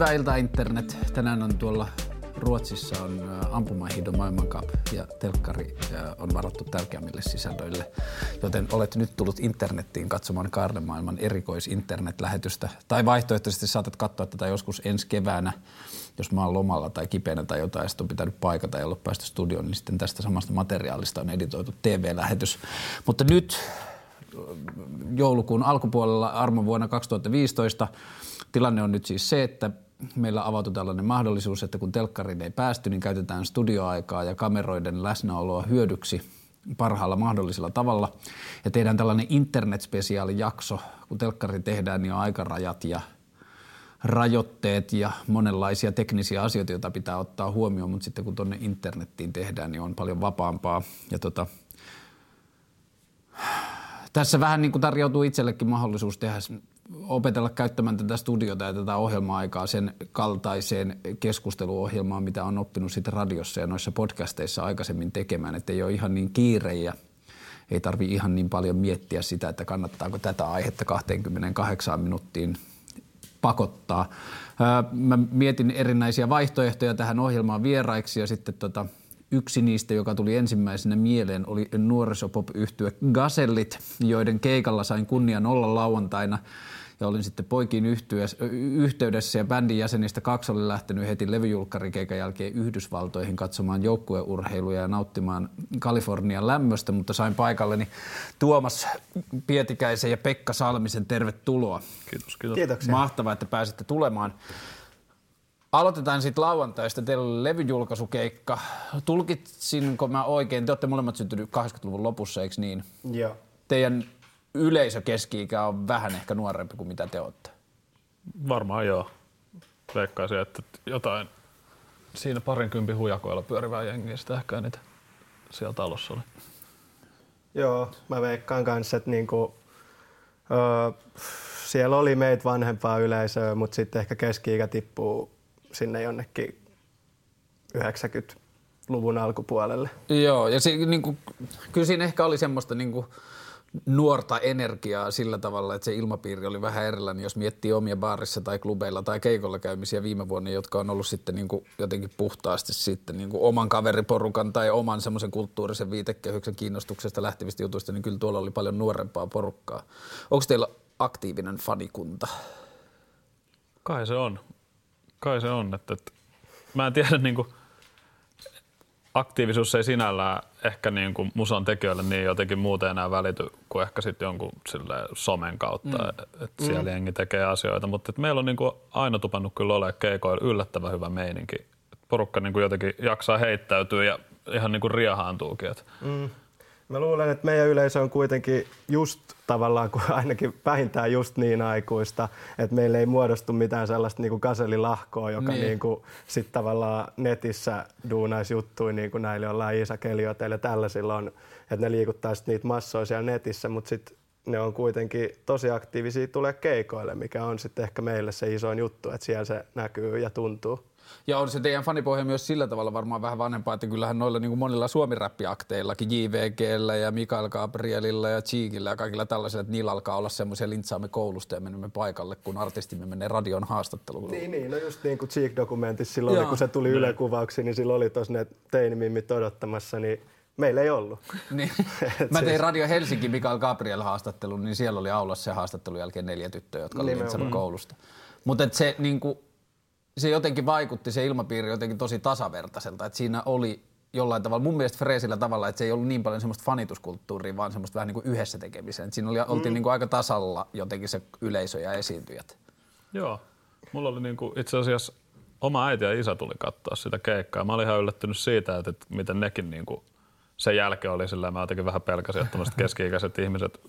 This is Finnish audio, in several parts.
Hyvää iltaa internet. Tänään on tuolla Ruotsissa on ampumahiidon maailmankap ja telkkari on varattu tärkeämmille sisällöille, joten olet nyt tullut internettiin katsomaan Kaarlemaailman erikoisinternet-lähetystä. Tai vaihtoehtoisesti saatat katsoa tätä joskus ensi keväänä, jos mä oon lomalla tai kipeänä tai jotain, ja on pitänyt paikata ja ollut päästä studioon, niin sitten tästä samasta materiaalista on editoitu TV-lähetys. Mutta nyt joulukuun alkupuolella armon vuonna 2015 tilanne on nyt siis se, että meillä avautui tällainen mahdollisuus, että kun telkkariin ei päästy, niin käytetään studioaikaa ja kameroiden läsnäoloa hyödyksi parhaalla mahdollisella tavalla. Ja tehdään tällainen internet-spesiaalijakso. Kun telkkari tehdään, niin on aikarajat ja rajoitteet ja monenlaisia teknisiä asioita, joita pitää ottaa huomioon, mutta sitten kun tuonne internettiin tehdään, niin on paljon vapaampaa. Ja tota, tässä vähän niin kuin tarjoutuu itsellekin mahdollisuus tehdä opetella käyttämään tätä studiota ja tätä ohjelma-aikaa sen kaltaiseen keskusteluohjelmaan, mitä on oppinut sitten radiossa ja noissa podcasteissa aikaisemmin tekemään, että ei ole ihan niin kiire ja ei tarvi ihan niin paljon miettiä sitä, että kannattaako tätä aihetta 28 minuuttiin pakottaa. Mä mietin erinäisiä vaihtoehtoja tähän ohjelmaan vieraiksi ja sitten tota, Yksi niistä, joka tuli ensimmäisenä mieleen, oli nuorisopop yhtye Gasellit, joiden keikalla sain kunnian olla lauantaina – ja olin sitten poikiin yhteydessä ja bändin jäsenistä kaksi oli lähtenyt heti levyjulkkarikeikan jälkeen Yhdysvaltoihin katsomaan joukkueurheiluja ja nauttimaan Kalifornian lämmöstä, mutta sain paikalleni Tuomas Pietikäisen ja Pekka Salmisen tervetuloa. Kiitos, kiitos. Kiitoksia. Mahtavaa, että pääsitte tulemaan. Aloitetaan sitten lauantaista. Teillä oli levyjulkaisukeikka. Tulkitsinko mä oikein? Te olette molemmat syntynyt 80-luvun lopussa, eikö niin? Joo. Teidän yleisö keski on vähän ehkä nuorempi kuin mitä te olette. Varmaan joo. Veikkaisin, että jotain siinä parinkympin hujakoilla pyörivää jengiä sitä ehkä niitä siellä talossa oli. Joo, mä veikkaan kanssa, että niinku, ö, siellä oli meitä vanhempaa yleisöä, mutta sitten ehkä keski-ikä tippuu sinne jonnekin 90-luvun alkupuolelle. Joo, ja se, niin kuin, kyllä siinä ehkä oli semmoista niin kuin, nuorta energiaa sillä tavalla, että se ilmapiiri oli vähän erilainen, jos miettii omia baarissa tai klubeilla tai keikolla käymisiä viime vuonna, jotka on ollut sitten niin kuin jotenkin puhtaasti sitten niin kuin oman kaveriporukan tai oman semmoisen kulttuurisen viitekehyksen kiinnostuksesta lähtevistä jutuista, niin kyllä tuolla oli paljon nuorempaa porukkaa. Onko teillä aktiivinen fanikunta? Kai se on. Kai se on. Että, että mä en tiedä niin kuin – aktiivisuus ei sinällään ehkä niin kuin musan tekijöille niin jotenkin muuten enää välity kuin ehkä sitten jonkun somen kautta, mm. että siellä mm. jengi tekee asioita. Mutta meillä on niin kuin aina tupannut kyllä ole keikoilla yllättävän hyvä meininki. Porukka niin kuin jotenkin jaksaa heittäytyä ja ihan niin kuin riehaantuukin. Mm. Mä luulen, että meidän yleisö on kuitenkin just tavallaan kuin ainakin vähintään just niin aikuista, että meillä ei muodostu mitään sellaista niin kuin kaselilahkoa, joka niin. niin kuin sit tavallaan netissä duunaisi juttuja, niin kuin näillä jollain Iisa Kelioteilla tällaisilla on, että ne liikuttaa sit niitä massoja siellä netissä, mutta sitten ne on kuitenkin tosi aktiivisia tulee keikoille, mikä on sitten ehkä meille se isoin juttu, että siellä se näkyy ja tuntuu. Ja on se teidän fanipohja myös sillä tavalla varmaan vähän vanhempaa, että kyllähän noilla niin kuin monilla suomiräppiakteillakin, JVGllä ja Mikael Gabrielilla ja Cheekillä ja kaikilla tällaisilla, että niillä alkaa olla semmoisia lintsaamme koulusta ja menemme paikalle, kun artistimme menee radion haastatteluun. Niin, niin, no just niin kuin Cheek-dokumentissa silloin, oli, kun se tuli Yle kuvauksiin, niin silloin oli tuossa ne teinimimmit odottamassa, niin Meillä ei ollut. Niin. Mä tein siis... Radio Helsinki Mikael Gabriel haastattelun, niin siellä oli aulassa se haastattelun jälkeen neljä tyttöä, jotka oli koulusta. Mutta se niin kuin, se jotenkin vaikutti se ilmapiiri jotenkin tosi tasavertaiselta, että siinä oli jollain tavalla, mun mielestä freesillä tavalla, että se ei ollut niin paljon semmoista fanituskulttuuria, vaan semmoista vähän niin kuin yhdessä tekemisen. siinä oli, mm. oltiin niin kuin aika tasalla jotenkin se yleisö ja esiintyjät. Joo. Mulla oli niin kuin itse asiassa oma äiti ja isä tuli katsoa sitä keikkaa. Mä olin ihan yllättynyt siitä, että, että miten nekin niin kuin sen jälkeen oli sillä mä jotenkin vähän pelkäsin, että keski-ikäiset ihmiset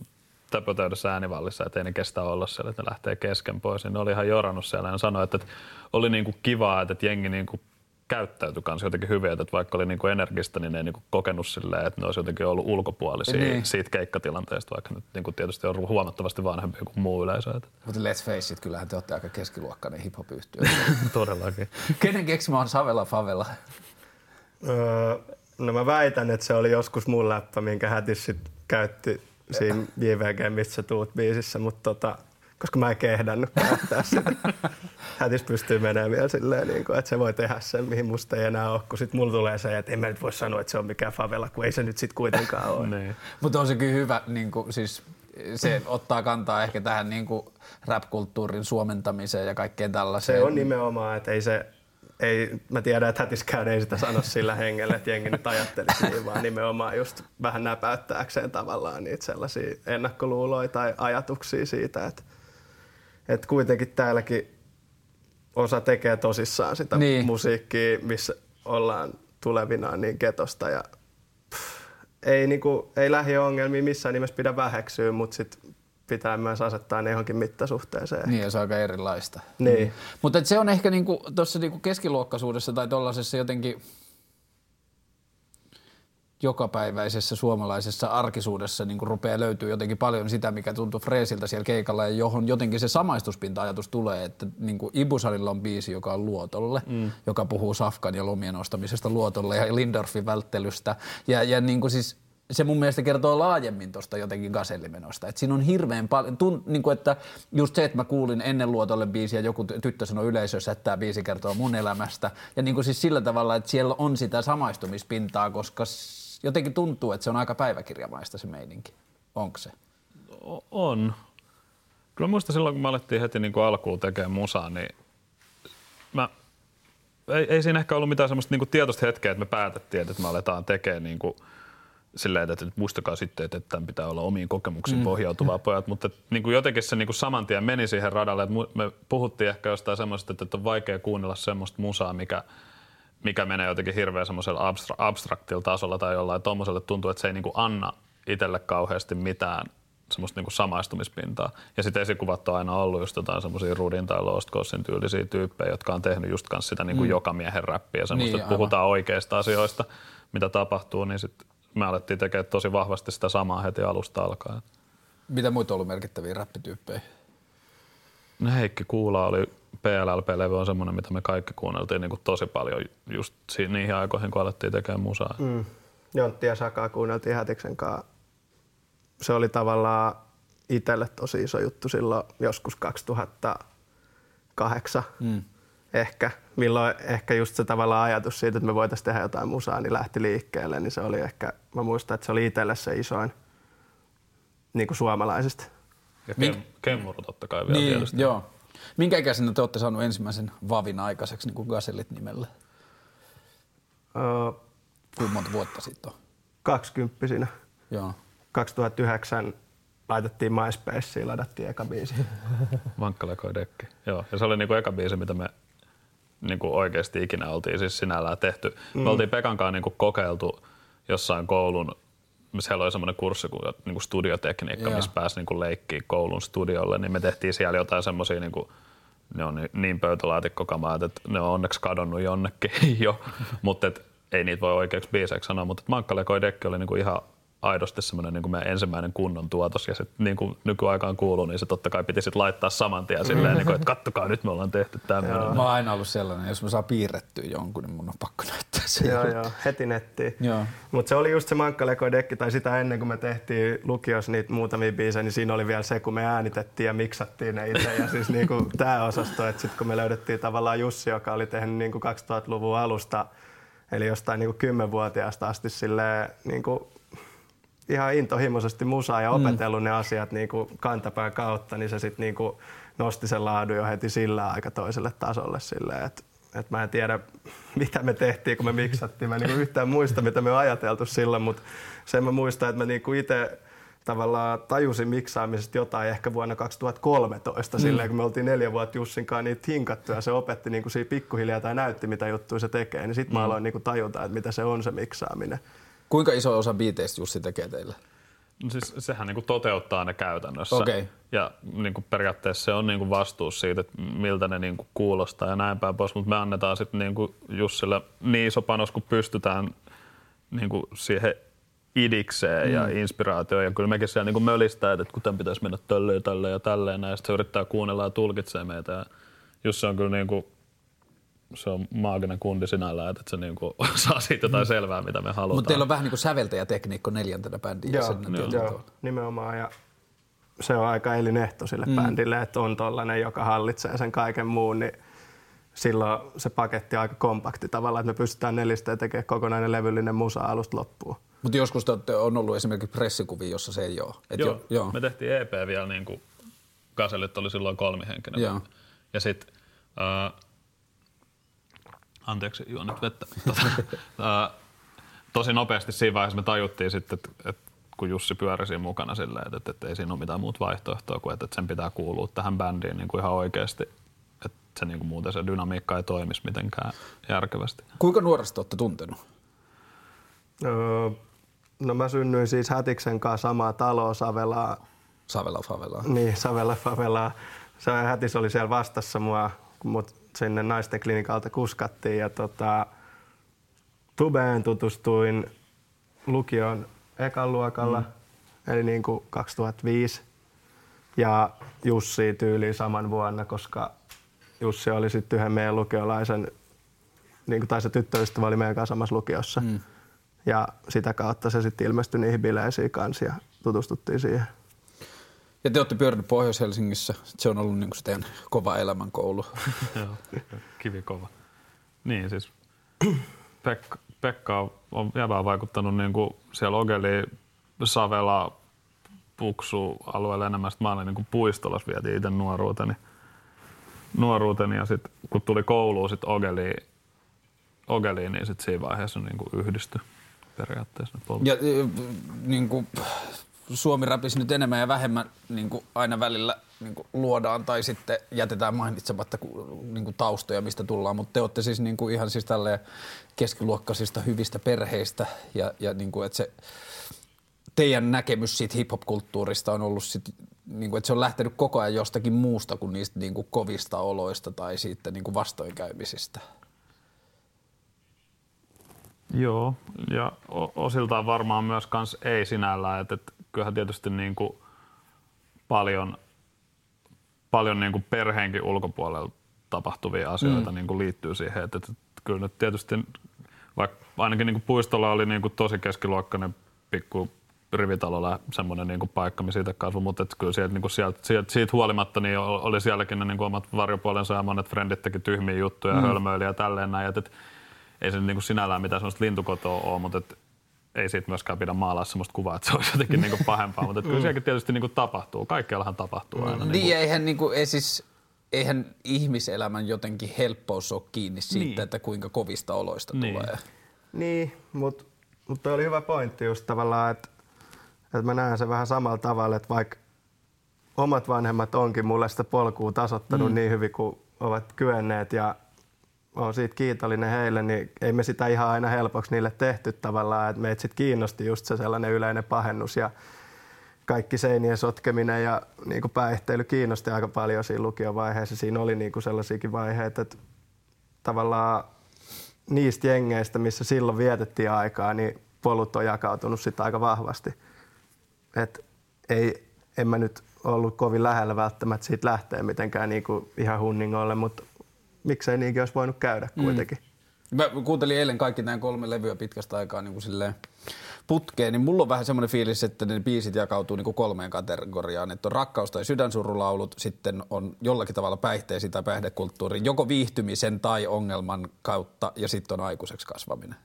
täpötäydessä äänivallissa, että ei ne kestä olla siellä, että ne lähtee kesken pois. Niin ne oli ihan jorannut siellä ja sanoi, että, että oli niin kuin kivaa, että, että jengi niin kuin käyttäytyi kanssa jotenkin hyvin, että vaikka oli niin kuin energistä, niin ne ei niin kuin kokenut silleen, että ne olisi jotenkin ollut ulkopuolisia niin. siitä keikkatilanteesta, vaikka nyt niin kuin tietysti on huomattavasti vanhempi kuin muu yleisö. Mutta let's face it, kyllähän te olette aika keskiluokkainen hip-hop yhtiö. Todellakin. Kenen keksimä on Savela Favela? Öö, no mä väitän, että se oli joskus mun läppä, minkä Hätis käytti siinä JVG, mistä sä tuut biisissä, mutta tota, koska mä en kehdannut käyttää sitä. Hätis pystyy menemään vielä silleen, niin kuin, että se voi tehdä sen, mihin musta ei enää ole, kun sit mulla tulee se, että en mä nyt voi sanoa, että se on mikään favela, kun ei se nyt sit kuitenkaan ole. Niin. Mutta on se kyllä hyvä, niin kuin, siis se ottaa kantaa ehkä tähän niin kuin rap-kulttuurin suomentamiseen ja kaikkeen tällaiseen. Se on nimenomaan, että ei se, ei, mä tiedän, että hätiskään ei sitä sano sillä hengellä, että jengi nyt ajattelisi niin, vaan nimenomaan just vähän näpäyttääkseen tavallaan niitä sellaisia ennakkoluuloja tai ajatuksia siitä, että, että kuitenkin täälläkin osa tekee tosissaan sitä Niin. musiikkia, missä ollaan tulevinaan niin ketosta ja pff, ei, niinku, ei lähiongelmia missään nimessä pidä väheksyä, mutta sit pitää myös asettaa ne johonkin mittasuhteeseen. Niin, ja se on aika erilaista. Niin. Mutta se on ehkä niinku, tuossa niinku keskiluokkaisuudessa tai tuollaisessa jotenkin jokapäiväisessä suomalaisessa arkisuudessa niin rupeaa löytyy jotenkin paljon sitä, mikä tuntuu freesiltä siellä keikalla ja johon jotenkin se samaistuspinta-ajatus tulee, että niin kuin Ibusalilla on biisi, joka on luotolle, mm. joka puhuu safkan ja lomien ostamisesta luotolle ja Lindorfin välttelystä ja, ja niin kuin siis se mun mielestä kertoo laajemmin tuosta jotenkin gasellimenosta. Et siinä on hirveän paljon, tun, niin kuin että just se, että mä kuulin ennen luotolle biisiä, joku ty- tyttö sanoi yleisössä, että tämä biisi kertoo mun elämästä. Ja niin kuin siis sillä tavalla, että siellä on sitä samaistumispintaa, koska jotenkin tuntuu, että se on aika päiväkirjamaista se meininki. Onko se? On. Kyllä mä muistan silloin, kun me alettiin heti niin kuin alkuun tekemään musaa, niin mä, ei, ei siinä ehkä ollut mitään semmoista niin kuin tietoista hetkeä, että me päätettiin, että me aletaan tekemään niin kuin silleen, että nyt muistakaa sitten, että tämän pitää olla omiin kokemuksiin mm. pohjautuvaa pojat, mutta että niin kuin jotenkin se niin kuin saman tien meni siihen radalle, että me puhuttiin ehkä jostain semmoista, että on vaikea kuunnella semmoista musaa, mikä, mikä menee jotenkin hirveän semmoisella abstra- abstraktilla tasolla tai jollain tommoselle tuntuu, että se ei niin kuin anna itselle kauheasti mitään semmoista niinku samaistumispintaa. Ja sitten esikuvat on aina ollut just jotain semmoisia Rudin tai Lost Coastin tyylisiä tyyppejä, jotka on tehnyt just kans sitä niinku mm. jokamiehen räppiä, semmoista, Niin, niin, että puhutaan oikeista asioista, mitä tapahtuu, niin sitten me alettiin tekemään tosi vahvasti sitä samaa heti alusta alkaen. Mitä muita on ollut merkittäviä räppityyppejä? No Heikki Kuula oli PLLP-levy on semmoinen, mitä me kaikki kuunneltiin niin kuin tosi paljon just niihin aikoihin, kun alettiin tekemään musaa. Mm. Jontti ja Sakaa kuunneltiin Hätiksen kanssa. Se oli tavallaan itselle tosi iso juttu silloin joskus 2008 Mm. Ehkä, milloin ehkä just se tavallaan ajatus siitä, että me voitaisiin tehdä jotain musaa, niin lähti liikkeelle, niin se oli ehkä, mä muistan, että se oli itselle se isoin niin kuin suomalaisista. Ja Mink- kem- Kemmuru totta kai vielä Niin, tietysti. joo. Minkä ikäisenä te olette saanut ensimmäisen vavin aikaiseksi niin kuin Gasellit nimellä? Öö, Kuinka monta vuotta sitten on? 20 Joo. 2009 laitettiin MySpaceen, ladattiin eka biisi. Vankkalekoi dekki. Joo, ja se oli niinku eka biisi, mitä me niinku oikeasti ikinä oltiin siis sinällään tehty. Mm. Me oltiin Pekan kanssa niinku kokeiltu jossain koulun, siellä oli semmoinen kurssi kuin niinku studiotekniikka, Joo. missä pääsi niinku leikkiin koulun studiolle, niin me tehtiin siellä jotain semmoisia niinku, ne on ni- niin pöytälaatikkokamaa, että ne on onneksi kadonnut jonnekin jo, mutta ei niitä voi oikeaksi biiseiksi sanoa, mutta Mankkalekoi dekki oli niinku ihan aidosti semmoinen niin meidän ensimmäinen kunnon tuotos ja sitten niin kuin nykyaikaan kuuluu, niin se totta kai piti sit laittaa saman tien silleen, niin kuin, että kattokaa nyt me ollaan tehty tämmöinen. Mä oon aina ollut sellainen, jos mä saan piirrettyä jonkun, niin mun on pakko näyttää se. joo, joo, heti nettiin. Joo. Mutta se oli just se Mankkaleko-dekki, tai sitä ennen kuin me tehtiin lukiossa niitä muutamia biisejä, niin siinä oli vielä se, kun me äänitettiin ja miksattiin ne itse. Ja siis niinku tämä osasto, että sitten kun me löydettiin tavallaan Jussi, joka oli tehnyt niinku 2000-luvun alusta, eli jostain niinku 10-vuotiaasta asti silleen, niinku ihan intohimoisesti musaa ja opetellut mm. ne asiat niinku kantapään kautta, niin se sitten niinku nosti sen laadun jo heti sillä aika toiselle tasolle silleen, että et mä en tiedä, mitä me tehtiin, kun me miksattiin. Mä en niinku yhtään muista, mitä me on ajateltu silloin, mutta sen mä muistan, että mä niinku itse tavallaan tajusin miksaamisesta jotain ehkä vuonna 2013, mm. silleen kun me oltiin neljä vuotta Jussin kanssa niitä hinkattu ja se opetti niinku siinä pikkuhiljaa tai näytti, mitä juttuja se tekee, niin sitten mä aloin niinku tajuta, että mitä se on se miksaaminen. Kuinka iso osa biiteistä Jussi tekee teille? No siis sehän niin kuin toteuttaa ne käytännössä. Okei. Ja niin kuin periaatteessa se on niin kuin vastuus siitä, että miltä ne niin kuin kuulostaa ja näin päin pois, mutta me annetaan sitten niin kuin Jussille niin iso panos, kun pystytään niin kuin siihen idikseen mm. ja inspiraatioon. Ja kyllä mekin siellä niin kuin mölistää, että kun tämän pitäisi mennä tälleen ja tälleen ja tälleen, ja sitten se yrittää kuunnella ja tulkitsee meitä. Ja Jussi on kyllä niin kuin, se on maaginen kundi sinällään, että se niin kuin saa siitä jotain selvää, mitä me halutaan. Mutta teillä on vähän niin kuin säveltäjätekniikko neljäntenä bändin joo. Joo, tavalla. nimenomaan. Ja se on aika elinehto sille mm. bändille, että on tollainen, joka hallitsee sen kaiken muun, niin silloin se paketti on aika kompakti tavallaan, että me pystytään nelistä tekemään kokonainen levyllinen musa alusta loppuun. Mutta joskus on ollut esimerkiksi pressikuvia, jossa se ei ole. Et joo, jo, joo, me tehtiin EP vielä niin kuin Kaselit oli silloin kolmihenkinen. Joo. Ja sitten, uh, anteeksi, juon nyt vettä. Tota, tosi nopeasti siinä vaiheessa me tajuttiin sitten, että, että kun Jussi pyöri siinä mukana silleen, että, että, että ei siinä ole mitään muuta vaihtoehtoa kuin, että, että sen pitää kuulua tähän bändiin niin kuin ihan oikeasti. Että se niin kuin muuten se dynamiikka ei toimisi mitenkään järkevästi. Kuinka nuoresta olette tuntenut? Öö, no mä synnyin siis Hätiksen kanssa samaa taloa Savelaa. Savela Favelaa. Niin, Savela Favelaa. Se Hätis oli siellä vastassa mua, kun mut sinne naisten klinikalta kuskattiin. Ja tota, Tubeen tutustuin lukion ekan luokalla, mm. eli niin kuin 2005. Ja Jussi tyyliin saman vuonna, koska Jussi oli sitten yhden meidän lukiolaisen, niin kuin, tai se tyttöystävä oli meidän kanssa samassa lukiossa. Mm. Ja sitä kautta se sitten ilmestyi niihin bileisiin kanssa ja tutustuttiin siihen. Ja te olette pyörinyt Pohjois-Helsingissä. Se on ollut niin teidän kova elämänkoulu. Joo, kivi kova. Niin siis Pekka, Pekka on jäbää vaikuttanut niin kuin siellä Ogeli, Savela, Puksu alueella enemmän. Sitten mä olin niin kuin puistolas, vietiin itse nuoruuteni. nuoruuteni ja sitten kun tuli kouluun sitten Ogeliin, Ogeliin, niin sitten siinä vaiheessa niin kuin yhdistyi periaatteessa. Ja niin kuin, Suomi räpisi nyt enemmän ja vähemmän niin kuin aina välillä niin kuin luodaan tai sitten jätetään mainitsematta niin kuin taustoja, mistä tullaan, mutta te olette siis niin kuin ihan siis keskiluokkaisista hyvistä perheistä ja, ja niin kuin, että se teidän näkemys siitä hip-hop-kulttuurista on ollut sit, niin kuin, että se on lähtenyt koko ajan jostakin muusta kuin niistä niin kuin kovista oloista tai siitä niin kuin vastoinkäymisistä. Joo, ja osiltaan varmaan myös kans ei sinällään, että, että kyllähän tietysti niin kuin paljon, paljon niin kuin perheenkin ulkopuolella tapahtuvia asioita mm. niin kuin liittyy siihen, että, että kyllä nyt tietysti vaikka ainakin niin kuin puistolla oli niin kuin tosi keskiluokkainen pikku rivitalolla semmoinen niin kuin paikka, missä siitä kasvoi, mutta että kyllä sieltä, niin kuin sieltä, sieltä, siitä huolimatta niin oli sielläkin ne niin kuin omat varjopuolensa ja monet frendit teki tyhmiä juttuja, mm. hölmöili ja tälleen näin. Että, että ei se niin kuin sinällään mitään semmoista lintukotoa ole, mutta että ei siitä myöskään pidä maalaa sellaista kuvaa, että se olisi jotenkin niin kuin pahempaa, mutta kyllä mm. sielläkin tietysti niin kuin tapahtuu. Kaikkiallahan tapahtuu aina. Niin, niin eihän, niin kuin, ei siis, eihän ihmiselämän jotenkin helppous ole kiinni siitä, niin. että kuinka kovista oloista niin. tulee. Niin, mutta mut oli hyvä pointti just tavallaan, että, että mä näen sen vähän samalla tavalla, että vaikka omat vanhemmat onkin mulle sitä polkua tasottanut mm. niin hyvin kuin ovat kyenneet ja olen siitä kiitollinen heille, niin ei me sitä ihan aina helpoksi niille tehty tavallaan, että meitä sitten kiinnosti just se sellainen yleinen pahennus ja kaikki seinien sotkeminen ja niin kuin päihteily kiinnosti aika paljon siinä lukiovaiheessa. Siinä oli niin kuin sellaisiakin vaiheita, että tavallaan niistä jengeistä, missä silloin vietettiin aikaa, niin polut on jakautunut sitten aika vahvasti. Et ei, en mä nyt ollut kovin lähellä välttämättä siitä lähteä mitenkään niin kuin ihan hunningolle, mutta miksei niinkin olisi voinut käydä mm. kuitenkin. Mm. Mä kuuntelin eilen kaikki nämä kolme levyä pitkästä aikaa niin kuin silleen putkeen, niin mulla on vähän semmoinen fiilis, että ne biisit jakautuu niin kuin kolmeen kategoriaan. Että on rakkaus- tai sydänsurulaulut, sitten on jollakin tavalla päihteesi tai päihdekulttuuri, joko viihtymisen tai ongelman kautta, ja sitten on aikuiseksi kasvaminen.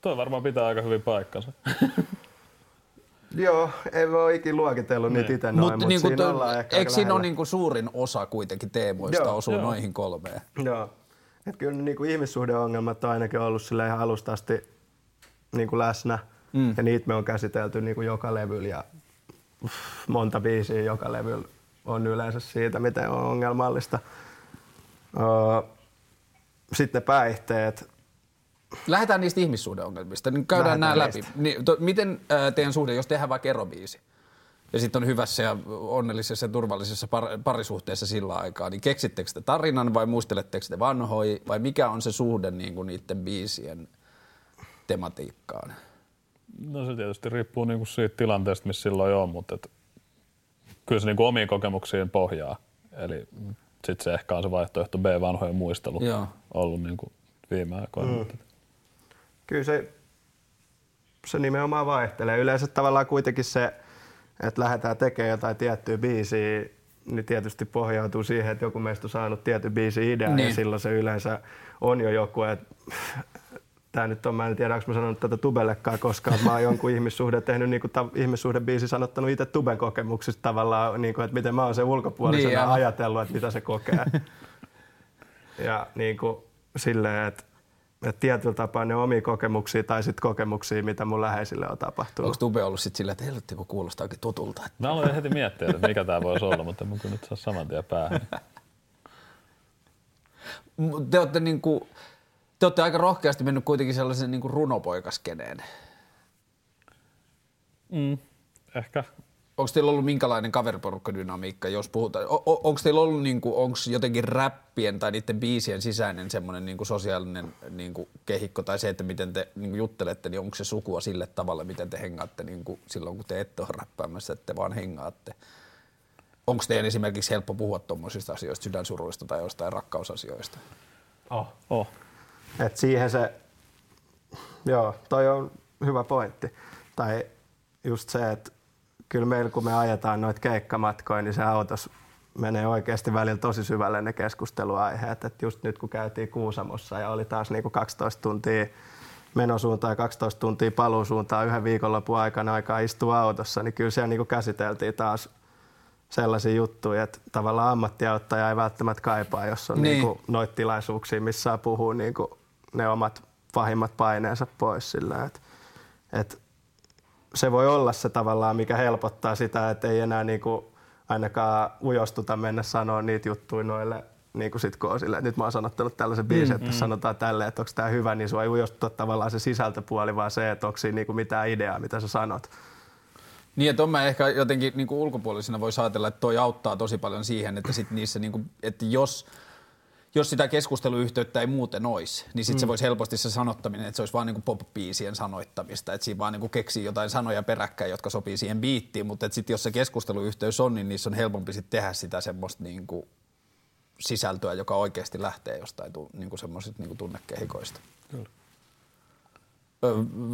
Tuo varmaan pitää aika hyvin paikkansa. Joo, en ole ikinä luokitellut niitä niin. itse noin, mutta niin siinä to, ollaan ehkä Eikö siinä ole niin suurin osa kuitenkin teemoista joo, osuu joo. noihin kolmeen? Joo. Et kyllä niin kuin ihmissuhdeongelmat on ainakin ollut sille ihan alusta asti niin kuin läsnä. Mm. Ja niitä me on käsitelty niin kuin joka levyllä ja uff, monta biisiä joka levyllä on yleensä siitä, miten on ongelmallista. Sitten päihteet, Lähdetään niistä ihmissuhdeongelmista, niin käydään nämä läpi. Niin, to, miten ää, teidän suhde, jos tehdään vaikka erobiisi, ja sitten on hyvässä ja onnellisessa ja turvallisessa par, parisuhteessa sillä aikaa, niin keksittekö te tarinan vai muisteletteko te vanhoja, vai mikä on se suhde niin kuin niiden biisien tematiikkaan? No se tietysti riippuu niin kuin siitä tilanteesta, missä silloin on, mutta et, kyllä se niin kuin omiin kokemuksiin pohjaa. Eli sitten se ehkä on se vaihtoehto B, vanhojen muistelu Joo. ollut niin kuin viime aikoina. Mm. Kyllä se, se nimenomaan vaihtelee. Yleensä tavallaan kuitenkin se, että lähdetään tekemään jotain tiettyä biisiä, niin tietysti pohjautuu siihen, että joku meistä on saanut tietyn biisin idean niin. ja silloin se yleensä on jo joku, että tämä nyt on, mä en tiedä, onko mä sanonut tätä Tubellekaan koskaan, mä oon jonkun ihmissuhde tehnyt niin kuin ta, ihmissuhdebiisi sanottanut itse Tuben kokemuksista tavallaan, niin kuin, että miten mä oon sen ulkopuolisena niin, ajatellut, että mitä se kokee. ja niin kuin, silleen, että että tietyllä tapaa ne omia kokemuksia tai sitten kokemuksia, mitä mun läheisille on tapahtunut. Onko Tube ollut sitten silleen, että helvetti, kun kuulostaa oikein tutulta? Mä aloin heti miettiä, että mikä tämä voisi olla, mutta mun kyllä nyt saa saman tien päähän. Te olette, niin kuin, te olette aika rohkeasti mennyt kuitenkin sellaisen niin kuin runopoikaskeneen. Mm, ehkä onko teillä ollut minkälainen kaveriporukkadynamiikka, jos puhutaan? O- onko teillä ollut niinku, onks jotenkin räppien tai niiden biisien sisäinen semmoinen niinku sosiaalinen niinku kehikko tai se, että miten te niinku juttelette, niin onko se sukua sille tavalle, miten te hengaatte niinku silloin, kun te ette ole räppäämässä, että te vaan hengaatte? Onko teidän esimerkiksi helppo puhua tuommoisista asioista, sydänsuruista tai jostain rakkausasioista? Oh. oh. Et siihen se, joo, toi on hyvä pointti. Tai just se, että kyllä meillä kun me ajetaan noita keikkamatkoja, niin se autos menee oikeasti välillä tosi syvälle ne keskusteluaiheet. Et just nyt kun käytiin Kuusamossa ja oli taas niinku 12 tuntia menosuuntaan ja 12 tuntia paluusuuntaan yhden viikonlopun aikana aikaa istua autossa, niin kyllä siellä niinku käsiteltiin taas sellaisia juttuja, että tavallaan ammattiauttaja ei välttämättä kaipaa, jos on niin. niinku noita tilaisuuksia, missä saa puhua niinku ne omat pahimmat paineensa pois sillä, että et se voi olla se tavallaan, mikä helpottaa sitä, että ei enää niinku ainakaan ujostuta mennä sanoa niitä juttuja noille niin kuin sit kun on sille, että nyt mä oon sanottanut tällaisen biisin, mm, että jos mm. sanotaan tälleen, että onko tämä hyvä, niin sua ei ujostuta tavallaan se sisältöpuoli, vaan se, että onko siinä niin kuin mitään ideaa, mitä sä sanot. Niin, että on mä ehkä jotenkin niin kuin ulkopuolisena voi ajatella, että toi auttaa tosi paljon siihen, että sit niissä, niin kuin, että jos – jos sitä keskusteluyhteyttä ei muuten olisi, niin sitten mm. se voisi helposti se sanottaminen, että se olisi vaan niin pop-biisien sanoittamista, että siinä vaan niin keksii jotain sanoja peräkkäin, jotka sopii siihen biittiin, mutta sitten jos se keskusteluyhteys on, niin niissä on helpompi sitten tehdä sitä semmoista niin kuin sisältöä, joka oikeasti lähtee jostain niin kuin semmoisista niin tunnekehikoista. Kyllä.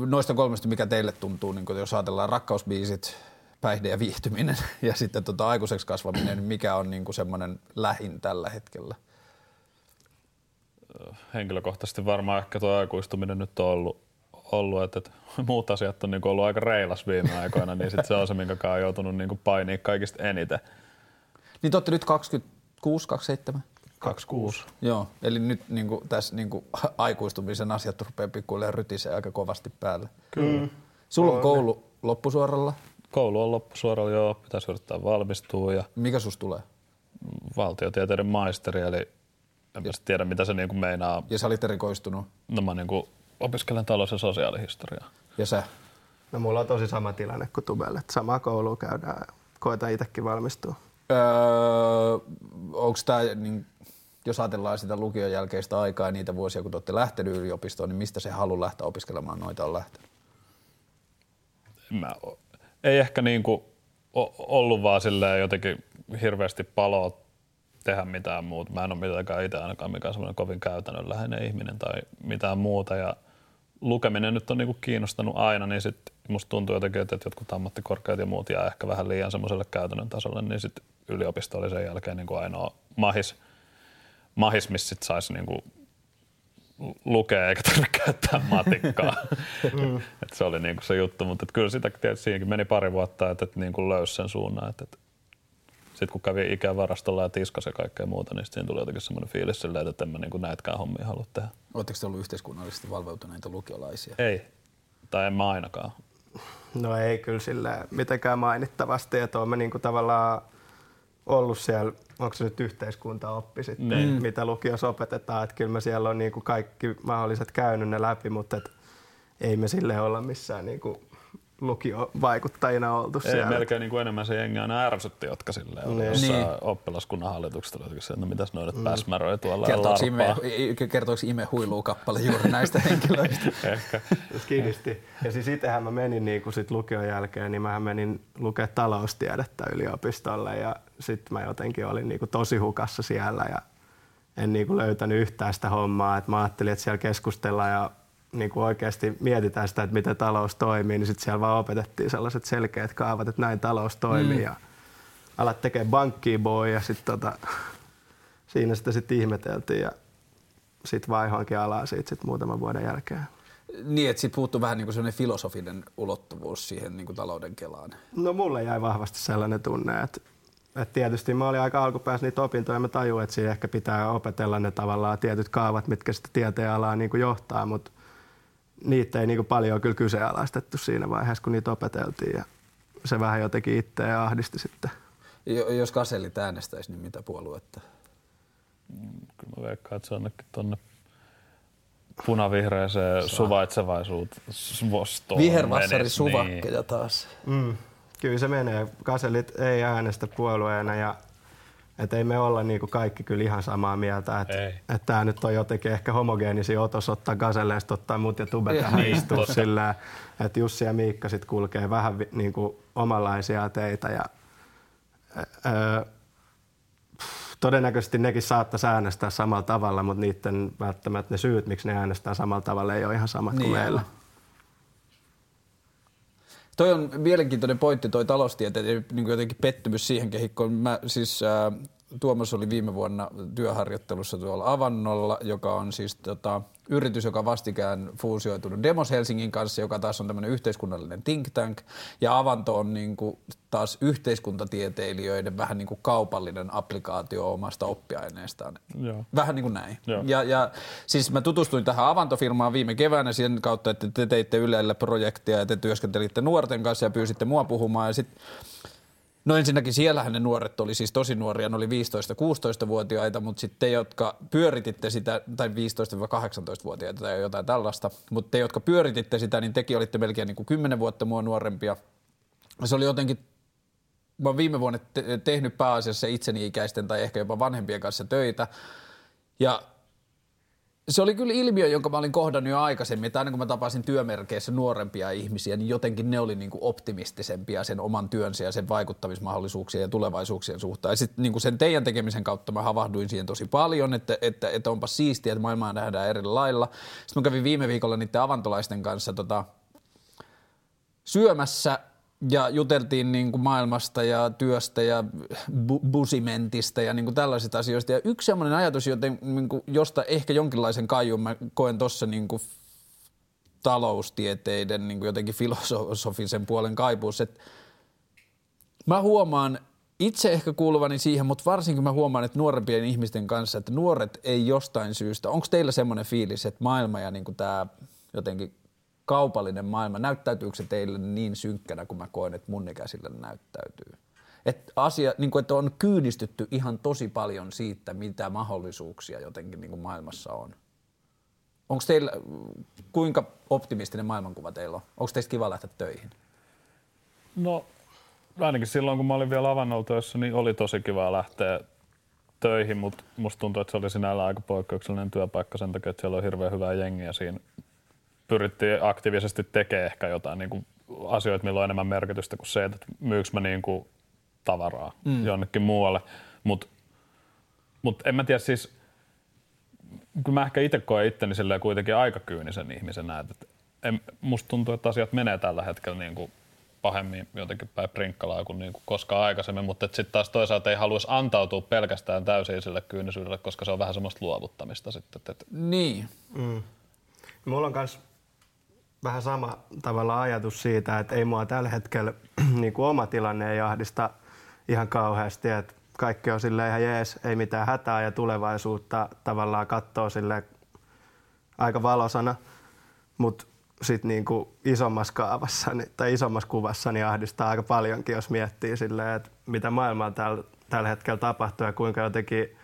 Noista kolmesta, mikä teille tuntuu, niin jos ajatellaan rakkausbiisit, päihde ja viihtyminen ja sitten tota aikuiseksi kasvaminen, niin mikä on niin semmoinen lähin tällä hetkellä? Henkilökohtaisesti varmaan ehkä tuo aikuistuminen nyt on ollut, ollut että, että muut asiat on niin ollut aika reilas viime aikoina, niin sit se on se, minkä on joutunut niin painimaan kaikista eniten. Niin te olette nyt 26, 27? 26. Joo, eli nyt niin kuin, tässä niin kuin, aikuistumisen asiat rupeaa pikkuhiljaa rytisee aika kovasti päälle. Kyllä. Mm. Sulla on koulu loppusuoralla? Koulu on loppusuoralla, joo. Pitäisi yrittää valmistua. Ja Mikä sus tulee? Valtiotieteiden maisteri, eli en ja, tiedä, mitä se niinku meinaa. Ja sä olit erikoistunut? No mä niinku opiskelen talous- ja sosiaalihistoriaa. Ja sä? No mulla on tosi sama tilanne kuin Tubelle. Samaa koulua käydään. Koitan itsekin valmistua. Öö, onko tämä, niin, jos ajatellaan sitä lukion jälkeistä aikaa ja niitä vuosia, kun te olette lähtenyt yliopistoon, niin mistä se halu lähteä opiskelemaan noita on lähtenyt? Mä, ei ehkä niinku ollut vaan jotenkin hirveästi paloa tehdä mitään muuta. Mä en ole mitenkään itse ainakaan mikään semmoinen kovin käytännönläheinen ihminen tai mitään muuta. Ja lukeminen nyt on niinku kiinnostanut aina, niin sitten musta tuntuu jotenkin, että jotkut ammattikorkeat ja muut jää ehkä vähän liian semmoiselle käytännön tasolle, niin sitten yliopisto oli sen jälkeen niinku ainoa mahis, mahis missä sitten saisi niinku lukea eikä tarvitse käyttää matikkaa. mm. et se oli niinku se juttu, mutta kyllä sitä tietysti siinäkin meni pari vuotta, että et niinku löysi sen suunnan, että et sitten kun kävi ikävarastolla ja tiskasi ja kaikkea muuta, niin siinä tuli jotenkin semmoinen fiilis silleen, että en mä niin näitäkään hommia halua tehdä. Oletteko te ollut yhteiskunnallisesti valveutuneita lukiolaisia? Ei, tai en mä ainakaan. No ei kyllä sille mitenkään mainittavasti, että olemme niin kuin tavallaan ollut siellä, onko se nyt yhteiskuntaoppi sitten, mm. mitä lukiossa opetetaan, että kyllä me siellä on niin kuin kaikki mahdolliset käynyt ne läpi, mutta et ei me sille olla missään niin kuin lukiovaikuttajina oltu Ei, siellä. melkein niin kuin enemmän se jengi aina ärsytti, jotka sille oli niin. jossain niin. oppilaskunnan hallituksesta, oli että no mitäs noidat mm. päsmäröi tuolla kertooko ime, kertooko ime huiluu kappale juuri näistä henkilöistä? Ehkä. Kiinnisti. Ja siis itsehän mä menin niin kuin sit lukion jälkeen, niin mä menin lukea taloustiedettä yliopistolle ja sitten mä jotenkin olin niin kuin tosi hukassa siellä ja en niin kuin löytänyt yhtään sitä hommaa. Et mä ajattelin, että siellä keskustellaan ja niin kuin oikeasti mietitään sitä, että miten talous toimii, niin sitten siellä vaan opetettiin sellaiset selkeät kaavat, että näin talous toimii mm. ja alat tekee bankkia boy ja sitten tota, siinä sitä sitten ihmeteltiin ja sitten vaihoinkin alaa siitä sit muutaman vuoden jälkeen. Niin, että siitä puuttuu vähän niin kuin filosofinen ulottuvuus siihen niin kuin talouden kelaan. No mulle jäi vahvasti sellainen tunne, että, että tietysti mä olin aika alkupäässä niitä opintoja ja mä tajuin, että siinä ehkä pitää opetella ne tavallaan tietyt kaavat, mitkä sitä tieteenalaa niin kuin johtaa, mutta niitä ei niin kuin paljon kyllä kyseenalaistettu siinä vaiheessa, kun niitä opeteltiin ja se vähän jotenkin itseä ahdisti sitten. Jos Kaselit äänestäisi, niin mitä puoluetta? Kyllä mä veikkaan, että se on tuonne punavihreeseen suvaitsevaisuuteen. Vihervassari suvakkeja niin. taas. Mm, kyllä se menee. Kaselit ei äänestä puolueena ja että ei me olla niinku kaikki kyllä ihan samaa mieltä. Että et tämä nyt on jotenkin ehkä homogeenisi otos ottaa Gaselleesta, ottaa mut ja Tube tähän istua sillä, että Jussi ja Miikka sit kulkee vähän niinku omanlaisia teitä. Ja, öö, todennäköisesti nekin saattaisi äänestää samalla tavalla, mutta niiden välttämättä ne syyt, miksi ne äänestää samalla tavalla, ei ole ihan samat niin kuin meillä. Toi on mielenkiintoinen pointti, toi taloustieteen niin jotenkin pettymys siihen kehikkoon. Mä siis äh, Tuomas oli viime vuonna työharjoittelussa tuolla Avannolla, joka on siis tota, yritys, joka vastikään fuusioitunut Demos Helsingin kanssa, joka taas on tämmöinen yhteiskunnallinen think tank. Ja Avanto on niin kuin taas yhteiskuntatieteilijöiden vähän niin kuin kaupallinen applikaatio omasta oppiaineestaan. Joo. Vähän niin kuin näin. Joo. Ja, ja siis mä tutustuin tähän Avanto-firmaan viime keväänä sen kautta, että te teitte Ylelle projektia ja te työskentelitte nuorten kanssa ja pyysitte mua puhumaan. Ja sitten No ensinnäkin siellähän ne nuoret oli siis tosi nuoria, ne oli 15-16-vuotiaita, mutta sitten te, jotka pyörititte sitä, tai 15-18-vuotiaita tai jotain tällaista, mutta te, jotka pyörititte sitä, niin tekin olitte melkein niin kuin 10 vuotta mua nuorempia. Se oli jotenkin, mä viime vuonna te- tehnyt pääasiassa itseni ikäisten tai ehkä jopa vanhempien kanssa töitä, ja se oli kyllä ilmiö, jonka mä olin kohdannut jo aikaisemmin, että aina kun mä tapasin työmerkeissä nuorempia ihmisiä, niin jotenkin ne oli niin kuin optimistisempia sen oman työnsä ja sen vaikuttamismahdollisuuksien ja tulevaisuuksien suhteen. Ja sitten niin sen teidän tekemisen kautta mä havahduin siihen tosi paljon, että, että, että onpa siistiä, että maailmaa nähdään eri lailla. Sitten mä kävin viime viikolla niiden avantolaisten kanssa tota, syömässä ja juteltiin niin kuin maailmasta ja työstä ja bu- busimentista ja niin kuin tällaisista asioista. Ja yksi sellainen ajatus, joten, niin kuin, josta ehkä jonkinlaisen kaijun mä koen tuossa niin taloustieteiden niin kuin jotenkin filosofisen puolen kaipuus, että mä huomaan itse ehkä kuuluvani siihen, mutta varsinkin mä huomaan, että nuorempien ihmisten kanssa, että nuoret ei jostain syystä, onko teillä semmoinen fiilis, että maailma ja niin kuin tämä jotenkin kaupallinen maailma, näyttäytyykö se teille niin synkkänä kuin mä koen, että mun ikäisille näyttäytyy? Että, asia, niin kuin, että on kyynistytty ihan tosi paljon siitä, mitä mahdollisuuksia jotenkin niin maailmassa on. Onko teillä, kuinka optimistinen maailmankuva teillä on? Onko teistä kiva lähteä töihin? No ainakin silloin, kun mä olin vielä avannoltöissä, niin oli tosi kiva lähteä töihin, mutta musta tuntuu, että se oli sinällä aika poikkeuksellinen työpaikka sen takia, että siellä on hirveän hyvää jengiä siinä pyrittiin aktiivisesti tekemään ehkä jotain niin kuin asioita, millä on enemmän merkitystä kuin se, että myykö mä niin kuin tavaraa mm. jonnekin muualle. Mutta mut en mä tiedä siis, kun mä ehkä itse koen itteni silleen kuitenkin aika kyynisen ihmisenä, että en, musta tuntuu, että asiat menee tällä hetkellä niin kuin pahemmin jotenkin päin prinkkalaa kuin, niin kuin koskaan aikaisemmin, mutta sitten taas toisaalta ei haluaisi antautua pelkästään täysin sille kyynisyydelle, koska se on vähän semmoista luovuttamista sitten. Että... Niin. Mm. Mulla on myös vähän sama tavalla ajatus siitä, että ei mua tällä hetkellä niin kuin oma tilanne ei ahdista ihan kauheasti, että kaikki on sille ihan jees, ei mitään hätää ja tulevaisuutta tavallaan katsoo sille aika valosana, mutta sitten niin isommassa kaavassa tai isommassa kuvassa niin ahdistaa aika paljonkin, jos miettii silleen, että mitä maailmalla tällä, tällä hetkellä tapahtuu ja kuinka jotenkin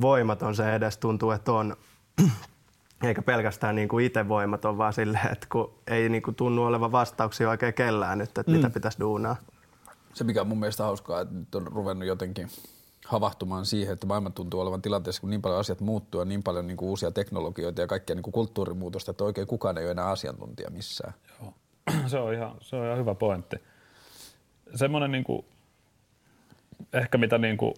voimaton se edes tuntuu, että on eikä pelkästään niin kuin itse voimaton, vaan silleen, että kun ei niin kuin tunnu olevan vastauksia oikein kellään nyt, että mm. mitä pitäisi duunaa. Se mikä on mun mielestä hauskaa, että nyt on ruvennut jotenkin havahtumaan siihen, että maailma tuntuu olevan tilanteessa, kun niin paljon asiat muuttuu ja niin paljon niin kuin uusia teknologioita ja kaikkea niin kuin kulttuurimuutosta, että oikein kukaan ei ole enää asiantuntija missään. Joo. Se on ihan, se on ihan hyvä pointti. Semmoinen niin kuin, ehkä mitä niin kuin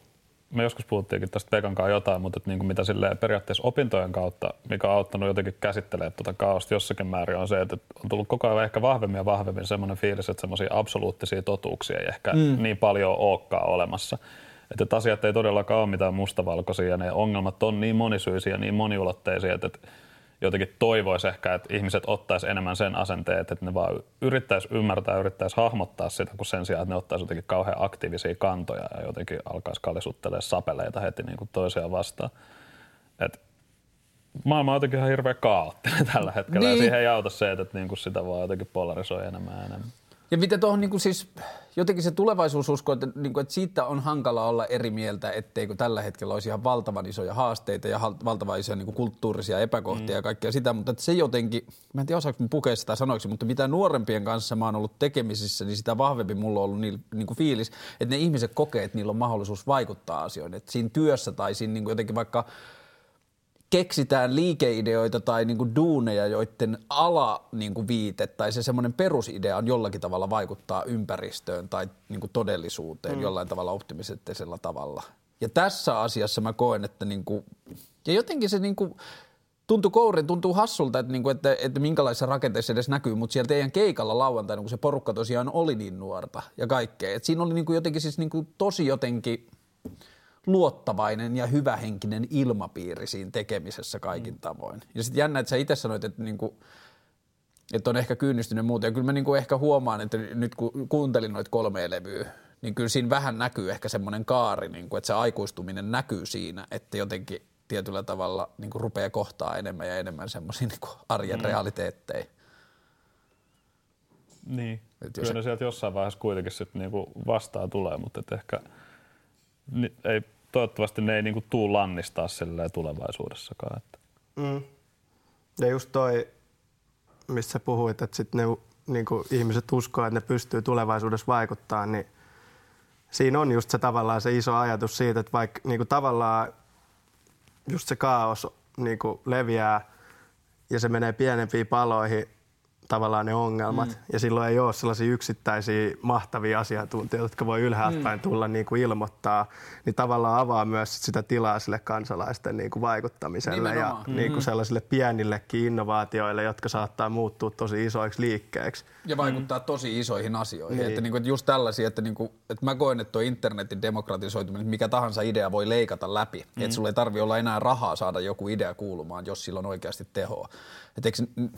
me joskus puhuttiinkin tästä Pekan kanssa jotain, mutta että niin kuin mitä silleen periaatteessa opintojen kautta, mikä on auttanut jotenkin käsittelemään tuota kaosta jossakin määrin, on se, että on tullut koko ajan ehkä vahvemmin ja vahvemmin semmoinen fiilis, että semmoisia absoluuttisia totuuksia ei ehkä mm. niin paljon olekaan olemassa. Että, että asiat ei todellakaan ole mitään mustavalkoisia ja ne ongelmat on niin monisyisiä, niin moniulotteisia, että, että jotenkin toivoisi ehkä, että ihmiset ottaisi enemmän sen asenteen, että ne vaan yrittäisi ymmärtää, yrittäisi hahmottaa sitä, kun sen sijaan, että ne ottaisi jotenkin kauhean aktiivisia kantoja ja jotenkin alkaisi kalisuttelemaan sapeleita heti niin kuin toisiaan vastaan. Et maailma on jotenkin ihan hirveä kaoottinen tällä hetkellä niin. ja siihen ei auta se, että niin kuin sitä vaan jotenkin polarisoi enemmän ja enemmän. Ja miten tuohon niin siis, jotenkin se tulevaisuususko, että, niin kuin, että siitä on hankala olla eri mieltä, etteikö tällä hetkellä olisi ihan valtavan isoja haasteita ja valtavan isoja niin kuin kulttuurisia epäkohtia mm. ja kaikkea sitä, mutta että se jotenkin, mä en tiedä osaako pukea sitä sanoiksi, mutta mitä nuorempien kanssa mä oon ollut tekemisissä, niin sitä vahvempi mulla on ollut niin, niin kuin fiilis, että ne ihmiset kokee, että niillä on mahdollisuus vaikuttaa asioihin, että siinä työssä tai siinä niin kuin jotenkin vaikka – keksitään liikeideoita tai niin kuin duuneja, joiden ala niin kuin viite tai se semmoinen perusidea on jollakin tavalla vaikuttaa ympäristöön tai niin kuin todellisuuteen mm. jollain tavalla optimistisella tavalla. Ja tässä asiassa mä koen, että niin kuin, ja jotenkin se niin kuin, tuntuu kourin, tuntuu hassulta, että, niin kuin, että, että minkälaisessa rakenteessa edes näkyy, mutta siellä teidän keikalla lauantaina, kun se porukka tosiaan oli niin nuorta ja kaikkea. Että siinä oli niin kuin jotenkin siis niin kuin tosi jotenkin – luottavainen ja hyvähenkinen ilmapiiri siinä tekemisessä kaikin mm. tavoin. Ja sitten jännä, että sä itse sanoit, että, niinku, että on ehkä kyynistynyt muuta. Ja kyllä mä niinku ehkä huomaan, että nyt kun kuuntelin noita kolme levyä, niin kyllä siinä vähän näkyy ehkä semmoinen kaari, niin kuin, että se aikuistuminen näkyy siinä, että jotenkin tietyllä tavalla niin kuin rupeaa kohtaa enemmän ja enemmän semmoisia niin arjen mm. realiteetteja. Niin, Et kyllä ne sieltä jossain vaiheessa kuitenkin sitten niinku vastaan tulee, mutta et ehkä – ei, toivottavasti ne ei niinku tuu lannistaa tulevaisuudessakaan. Että. Mm. Ja just toi, missä puhuit, että sit ne niinku, ihmiset uskoo, että ne pystyy tulevaisuudessa vaikuttaa, niin siinä on just se tavallaan se iso ajatus siitä, että vaikka niinku, tavallaan just se kaos niinku, leviää ja se menee pienempiin paloihin, tavallaan ne ongelmat. Mm. Ja silloin ei ole sellaisia yksittäisiä mahtavia asiantuntijoita, jotka voi ylhäältä mm. päin tulla niin kuin ilmoittaa. Niin tavallaan avaa myös sitä tilaa sille kansalaisten niin kuin vaikuttamiselle Nimenomaan. ja mm-hmm. niin kuin sellaisille pienillekin innovaatioille, jotka saattaa muuttua tosi isoiksi liikkeiksi. Ja vaikuttaa mm. tosi isoihin asioihin. Niin. Että, niin kuin, että just tällaisia, että, niin kuin, että mä koen, että tuo internetin demokratisoituminen, mikä tahansa idea voi leikata läpi. Mm. Että sulla ei tarvi olla enää rahaa saada joku idea kuulumaan, jos sillä on oikeasti tehoa. Että eikö,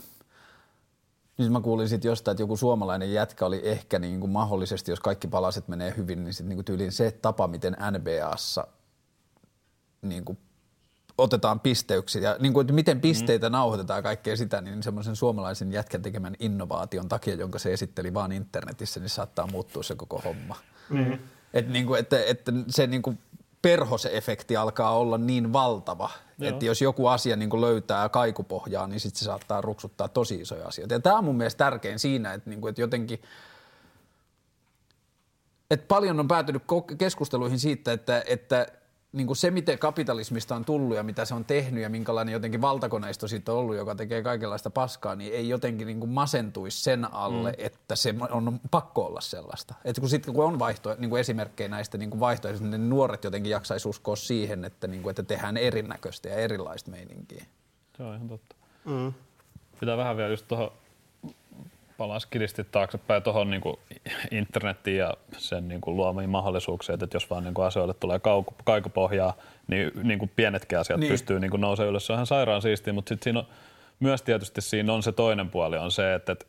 nyt mä kuulin sitten jostain, että joku suomalainen jätkä oli ehkä niin kuin mahdollisesti, jos kaikki palaset menee hyvin, niin sitten niin tyyliin se tapa, miten NBAssa niin kuin otetaan pisteyksiä ja niin kuin, että miten pisteitä mm. nauhoitetaan kaikkea sitä, niin semmoisen suomalaisen jätkän tekemän innovaation takia, jonka se esitteli vaan internetissä, niin saattaa muuttua se koko homma. Mm. Et niin kuin, että, että se niin kuin perhose-efekti alkaa olla niin valtava, Joo. että jos joku asia niin löytää kaikupohjaa, niin sitten se saattaa ruksuttaa tosi isoja asioita. Ja tämä on mun mielestä tärkein siinä, että, niin kuin, että jotenkin että paljon on päätynyt keskusteluihin siitä, että, että niin kuin se, miten kapitalismista on tullut ja mitä se on tehnyt ja minkälainen jotenkin valtakoneisto siitä on ollut, joka tekee kaikenlaista paskaa, niin ei jotenkin niin kuin masentuisi sen alle, mm. että se on pakko olla sellaista. Että kun sitten kun on vaihto, niin kuin esimerkkejä näistä niin kuin vaihtoehdoista, niin nuoret jotenkin jaksaisi uskoa siihen, että, niin kuin, että tehdään erinäköistä ja erilaista meininkiä. Se on ihan totta. Mm. Pitää vähän vielä just tuohon palaan skillisti taaksepäin tuohon niin internettiin ja sen niin kuin luomiin mahdollisuuksiin, että jos vaan niin kuin asioille tulee kaikupohjaa, niin, niin kuin pienetkin asiat niin. pystyy niin nousemaan ylös. Se on ihan sairaan siistiä, mutta sitten siinä on, myös tietysti siinä on se toinen puoli on se, että, että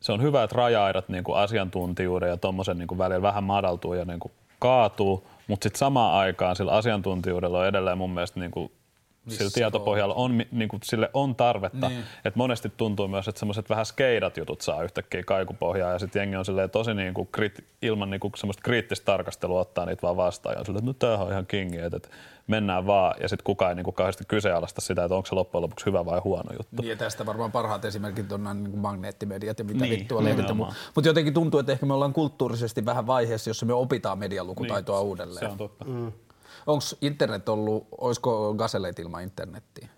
se on hyvä, että raja-aidat niin kuin asiantuntijuuden ja tuommoisen niin välillä vähän madaltuu ja niin kuin kaatuu, mutta sitten samaan aikaan sillä asiantuntijuudella on edelleen mun mielestä niin kuin sillä tietopohjalla on, niin kuin, sille on tarvetta. Niin. Et monesti tuntuu myös, että semmoiset vähän skeidat jutut saa yhtäkkiä kaikupohjaa ja sitten jengi on tosi niin kuin, krit, ilman niin kuin, semmoista kriittistä tarkastelua ottaa niitä vaan vastaan ja silleen, että no tämähän on ihan kingi, että, että mennään vaan ja sitten kukaan ei niin kuin, kauheasti kyseenalaista sitä, että onko se loppujen lopuksi hyvä vai huono juttu. Niin ja tästä varmaan parhaat esimerkit on niin kuin magneettimediat ja mitä niin, vittua lehditä. Mutta jotenkin tuntuu, että ehkä me ollaan kulttuurisesti vähän vaiheessa, jossa me opitaan medialukutaitoa niin, uudelleen. Se on totta. Mm. Onko internet ollut, olisiko Gaseleit ilman internettiä?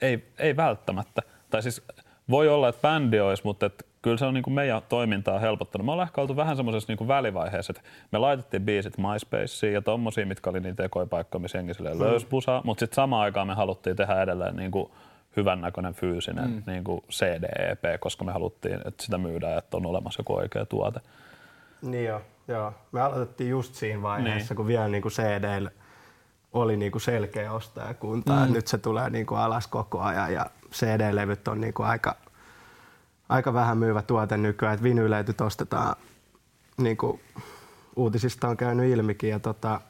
Ei, ei välttämättä. Tai siis voi olla, että bändi olisi, mutta et kyllä se on niin kuin meidän toimintaa helpottanut. Me ollaan ehkä oltu vähän semmoisessa niin välivaiheessa, että me laitettiin biisit MySpaceen ja tommosia, mitkä oli niitä ekoipaikkoja, missä jengi mm. löysi busaa, mutta sitten samaan aikaan me haluttiin tehdä edelleen niin kuin hyvännäköinen fyysinen mm. niin kuin CD-EP, koska me haluttiin, että sitä myydään, että on olemassa joku oikea tuote. Niin joo, joo. Me aloitettiin just siinä vaiheessa, niin. kun vielä niin kuin CD oli niin kuin selkeä ostajakunta. Mm. Nyt se tulee niin kuin alas koko ajan ja CD-levyt on niin kuin aika, aika vähän myyvä tuote nykyään. Vinyleytyt ostetaan, niin kuin uutisista on käynyt ilmikin. Ja tota,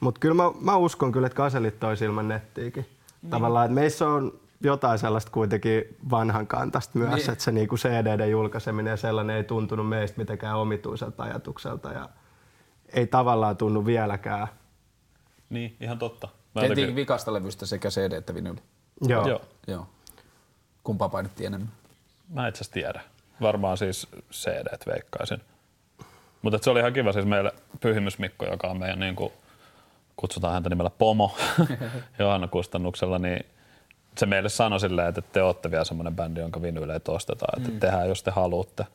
mutta kyllä mä, mä, uskon kyllä, että kaselit toisi ilman nettiäkin. Niin. Tavallaan, että meissä on jotain sellaista kuitenkin vanhan kantasta myös, niin. että se niinku CD: julkaiseminen ja sellainen ei tuntunut meistä mitenkään omituiselta ajatukselta ja ei tavallaan tunnu vieläkään. Niin, ihan totta. Tehtiin jotenkin... vikasta levystä sekä CD että vinyli. Joo. Joo. Joo. Kumpaa painettiin enemmän? Mä itse asiassa tiedä. Varmaan siis CD veikkaisin. Mutta se oli ihan kiva siis meille Pyhimys Mikko, joka on meidän niin kuin, kutsutaan häntä nimellä Pomo Johanna kustannuksella, niin se meille sanoi silleen, että te olette vielä semmoinen bändi, jonka vinyyleitä ostetaan, että mm. tehdään jos te haluatte.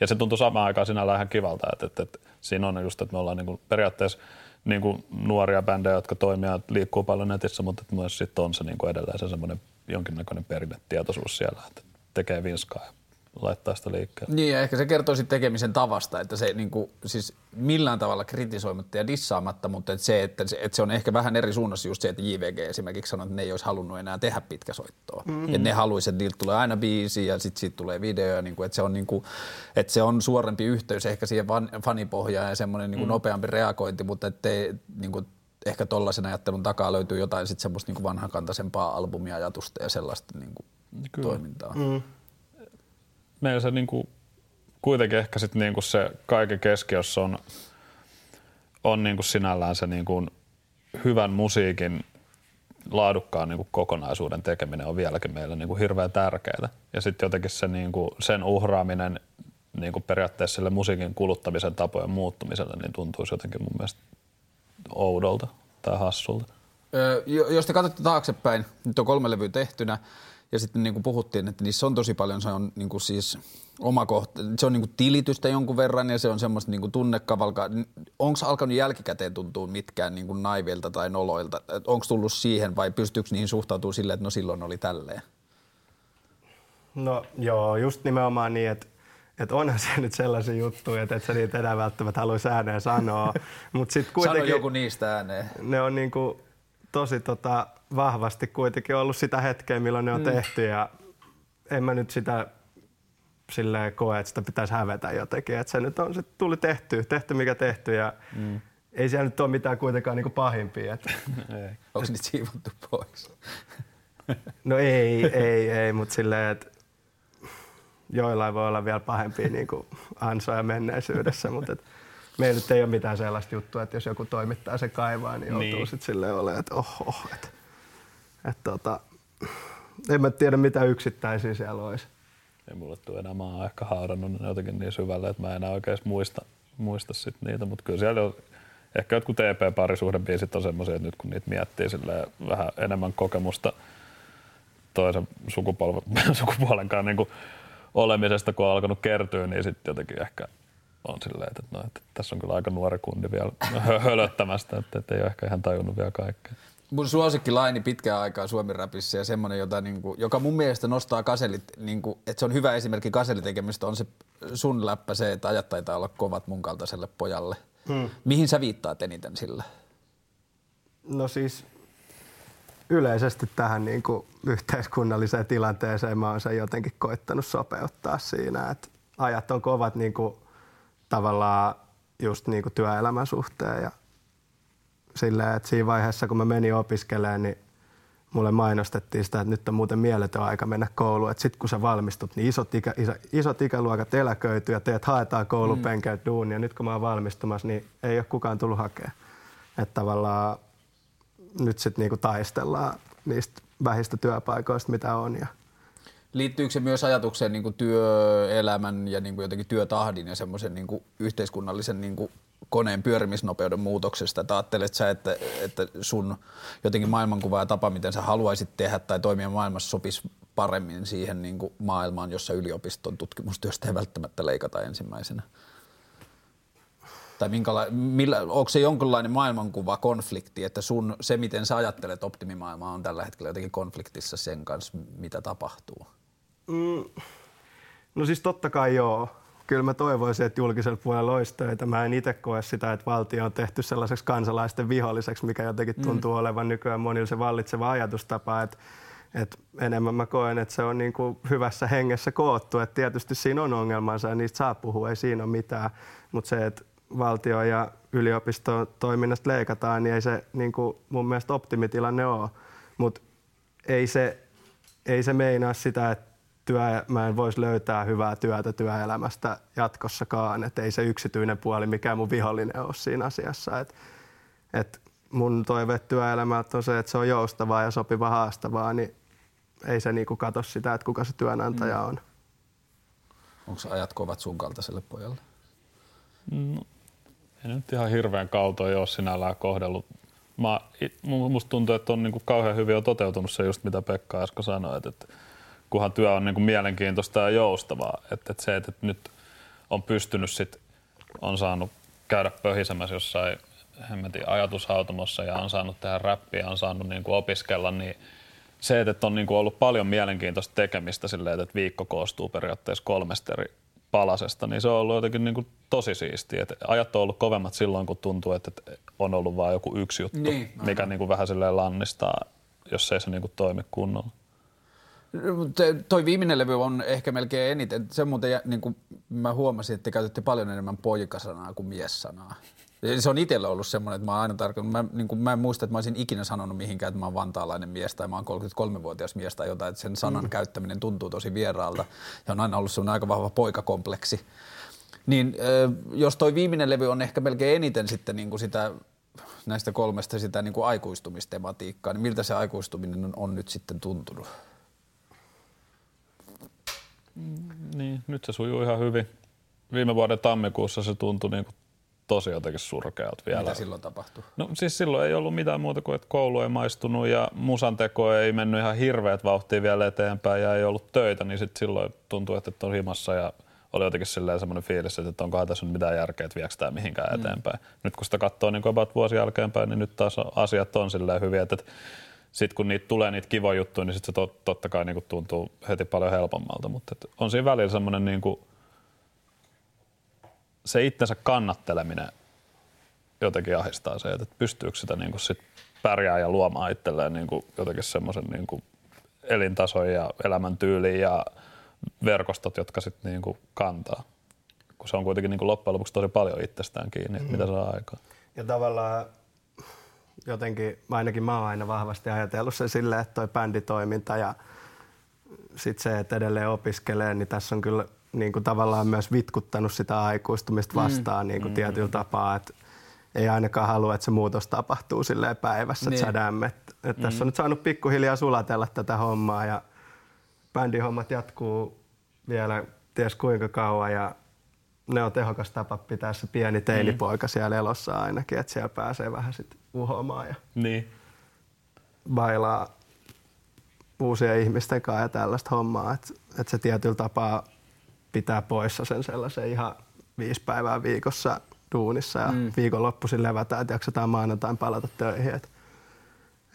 Ja se tuntui samaan aikaan sinällään ihan kivalta, että, että, että siinä on just, että me ollaan niin kuin periaatteessa niin kuin nuoria bändejä, jotka toimii ja liikkuu paljon netissä, mutta että myös sitten on se niin kuin edelleen se semmoinen jonkinnäköinen perinnetietoisuus siellä, että tekee vinskaa ja laittaa sitä liikkeelle. Niin, ja ehkä se kertoo sitten tekemisen tavasta, että se niin kuin, siis millään tavalla kritisoimatta ja dissaamatta, mutta että se, että se, että se on ehkä vähän eri suunnassa just se, että JVG esimerkiksi sanoi, että ne ei olisi halunnut enää tehdä pitkäsoittoa. Mm-hmm. Että ne haluaisi, että niiltä tulee aina biisi ja sitten siitä tulee video, ja niin kuin, että, se on, niin kuin, että se on suorempi yhteys ehkä siihen fanipohjaan ja semmoinen niin kuin mm. nopeampi reagointi, mutta ettei, niin kuin, ehkä tollaisen ajattelun takaa löytyy jotain sitten semmoista niin vanhakantaisempaa albumiajatusta ja sellaista niin kuin, toimintaa. Mm meillä se niin kuin, kuitenkin ehkä sit niin kuin se kaiken keskiössä on, on niin kuin sinällään se niin kuin hyvän musiikin laadukkaan niin kuin kokonaisuuden tekeminen on vieläkin meillä niin kuin hirveän tärkeää. Ja sitten jotenkin se, niin kuin, sen uhraaminen niin kuin periaatteessa sille musiikin kuluttamisen tapojen muuttumiselle niin tuntuisi jotenkin mun mielestä oudolta tai hassulta. Öö, jos te katsotte taaksepäin, nyt on kolme levyä tehtynä, ja sitten niin kuin puhuttiin, että niissä on tosi paljon, se on niin kuin siis oma kohta, se on niin kuin tilitystä jonkun verran ja se on semmoista niin kuin tunnekavalkaa. Onko alkanut jälkikäteen tuntua mitkään niin kuin naivilta tai noloilta? Onko tullut siihen vai pystyykö niihin suhtautumaan silleen, että no silloin oli tälleen? No joo, just nimenomaan niin, että että onhan se nyt sellaisia juttuja, että et sä niitä enää välttämättä haluaisi ääneen sanoa. Mut sit kuitenkin, Sano joku niistä ääneen. Ne on niinku tosi tota, vahvasti kuitenkin ollut sitä hetkeä, milloin ne on mm. tehty ja en mä nyt sitä silleen koe, että sitä pitäisi hävetä jotenkin. Että se nyt on, se tuli tehty, tehty mikä tehty ja mm. ei siellä nyt ole mitään kuitenkaan niin kuin pahimpia. Että. Onko niitä siivottu pois? no ei, ei, ei, mutta silleen, että joillain voi olla vielä pahempia niin kuin ansoja menneisyydessä, mutta et, meillä nyt ei ole mitään sellaista juttua, että jos joku toimittaa se kaivaa, niin joutuu niin. sitten silleen olemaan, että oho, että, että tota, en mä tiedä mitä yksittäisiä siellä olisi. Ei mulle tule enää, mä oon ehkä haudannut ne jotenkin niin syvälle, että mä en enää oikein muista, muista sit niitä, mutta kyllä siellä on, ehkä jotkut EP-parisuhdebiisit on semmoisia, että nyt kun niitä miettii vähän enemmän kokemusta toisen sukupolven, sukupuolenkaan niin kuin olemisesta, kun on alkanut kertyä, niin sitten jotenkin ehkä on silleen, että, no, että tässä on kyllä aika nuori kundi vielä hölöttämästä, että, että ei ole ehkä ihan tajunnut vielä kaikkea. Mun suosikkilaini pitkään aikaa Suomi Rapissa ja semmoinen, jota, niin kuin, joka mun mielestä nostaa kaselit, niin kuin, että se on hyvä esimerkki kaselitekemistä, on se sun läppä se, että ajat taitaa olla kovat mun kaltaiselle pojalle. Hmm. Mihin sä viittaat eniten sillä? No siis yleisesti tähän niin kuin yhteiskunnalliseen tilanteeseen mä oon sen jotenkin koittanut sopeuttaa siinä, että ajat on kovat niin kuin tavallaan just niin kuin työelämän suhteen ja silleen, että siinä vaiheessa kun mä menin opiskelemaan, niin mulle mainostettiin sitä, että nyt on muuten mieletön aika mennä kouluun. Että sit kun sä valmistut, niin isot, ikä, iso, isot ikäluokat eläköityy ja teet haetaan koulupenkeet mm. duunia. Nyt kun mä oon valmistumassa, niin ei ole kukaan tullut hakemaan. Että tavallaan nyt sitten niinku taistellaan niistä vähistä työpaikoista, mitä on. Ja Liittyykö se myös ajatukseen niin kuin työelämän ja niin kuin jotenkin työtahdin ja semmoisen niin kuin yhteiskunnallisen niin kuin koneen pyörimisnopeuden muutoksesta? Että ajattelet sä, että, että sun jotenkin maailmankuva ja tapa, miten sä haluaisit tehdä tai toimia maailmassa sopisi paremmin siihen niin kuin maailmaan, jossa yliopiston tutkimustyöstä ei välttämättä leikata ensimmäisenä? Tai minkäla- millä, onko se jonkinlainen maailmankuva, konflikti, että sun, se miten sä ajattelet optimimaailmaa on tällä hetkellä jotenkin konfliktissa sen kanssa, mitä tapahtuu? Mm, no siis totta kai joo. Kyllä mä toivoisin, että julkisella puolella olisi töitä. Mä en itse koe sitä, että valtio on tehty sellaiseksi kansalaisten viholliseksi, mikä jotenkin tuntuu mm. olevan nykyään monilla se vallitseva ajatustapa, että et enemmän mä koen, että se on niin kuin hyvässä hengessä koottu. Et tietysti siinä on ongelmansa ja niistä saa puhua, ei siinä ole mitään. Mutta se, että valtio- ja yliopiston toiminnasta leikataan, niin ei se niin kuin mun mielestä optimitilanne ole. Mutta ei se, ei se meinaa sitä, että työ, mä en voisi löytää hyvää työtä työelämästä jatkossakaan. Et ei se yksityinen puoli mikään mun vihollinen ole siinä asiassa. Et, et mun toive työelämältä on se, että se on joustavaa ja sopiva haastavaa, niin ei se niinku katso sitä, että kuka se työnantaja mm. on. Onko ajat kovat sun kaltaiselle pojalle? No, ei nyt ihan hirveän kaltoja ole sinällään kohdellut. Mä, musta tuntuu, että on niinku kauhean hyvin jo toteutunut se just mitä Pekka äsken sanoi, että, että kunhan työ on niinku mielenkiintoista ja joustavaa. Että, että se, että nyt on pystynyt sit, on saanut käydä pöhisemässä jossain hemmetin ajatushautomossa ja on saanut tehdä räppiä, on saanut niinku opiskella, niin se, että on niinku ollut paljon mielenkiintoista tekemistä silleen, että viikko koostuu periaatteessa kolmesta eri palasesta, niin se on ollut jotenkin niin kuin tosi siistiä. Et ajat on ollut kovemmat silloin, kun tuntuu, että on ollut vain joku yksi juttu, niin, mikä niin kuin vähän silleen lannistaa, jos ei se niin kuin toimi kunnolla. Toi viimeinen levy on ehkä melkein eniten. Se muuten, niin kuin mä huomasin, että te käytätte paljon enemmän poikasanaa kuin miessanaa. Se on itsellä ollut semmoinen, että mä aina tarkoitan, mä, niin kuin, mä en muista, että mä olisin ikinä sanonut mihinkään, että mä oon vantaalainen mies tai mä oon 33-vuotias mies tai jotain, että sen sanan mm. käyttäminen tuntuu tosi vieraalta ja on aina ollut semmoinen aika vahva poikakompleksi. Niin jos toi viimeinen levy on ehkä melkein eniten sitten niin kuin sitä näistä kolmesta sitä niin kuin aikuistumistematiikkaa, niin miltä se aikuistuminen on, on nyt sitten tuntunut? Niin, nyt se sujuu ihan hyvin. Viime vuoden tammikuussa se tuntui niin kuin tosi jotenkin surkeat vielä. Mitä silloin tapahtui? No siis silloin ei ollut mitään muuta kuin, että koulu ei maistunut ja musanteko ei mennyt ihan hirveät vauhtia vielä eteenpäin ja ei ollut töitä, niin sitten silloin tuntui, että on himassa ja oli jotenkin silleen semmoinen fiilis, että onkohan tässä nyt mitään järkeä, että viekö tämä mihinkään mm. eteenpäin. Nyt kun sitä katsoo niin about vuosi jälkeenpäin, niin nyt taas asiat on silleen hyviä, että sitten kun niitä tulee niitä kivoja juttuja, niin sitten se tot, totta kai niin tuntuu heti paljon helpommalta, mutta on siinä välillä semmoinen niin kuin, se itsensä kannatteleminen jotenkin ahistaa se, että pystyykö sitä niin kuin sit pärjää ja luomaan itselleen niin kuin jotenkin semmoisen niin elintason ja elämäntyyliin ja verkostot, jotka sitten niin kuin kantaa. Kun se on kuitenkin niin kuin loppujen lopuksi tosi paljon itsestään kiinni, mm. mitä saa aikaa. Ja tavallaan jotenkin, ainakin mä oon aina vahvasti ajatellut sen silleen, että toi bänditoiminta ja sitten se, että edelleen opiskelee, niin tässä on kyllä niin kuin tavallaan myös vitkuttanut sitä aikuistumista mm. vastaan mm. niin kuin mm. tietyllä tapaa, että ei ainakaan halua, että se muutos tapahtuu silleen päivässä, niin. että sä Et, et mm. Tässä on nyt saanut pikkuhiljaa sulatella tätä hommaa ja bändihommat jatkuu vielä ties kuinka kauan ja ne on tehokas tapa pitää se pieni teinipoika mm. siellä elossa ainakin, että siellä pääsee vähän sitten uhomaan ja niin. bailaa uusien ihmisten kanssa ja tällaista hommaa, että, että se tietyllä tapaa pitää poissa sen sellaisen ihan viisi päivää viikossa duunissa ja mm. viikonloppuisin levätään, että jaksetaan maanantain palata töihin. Et,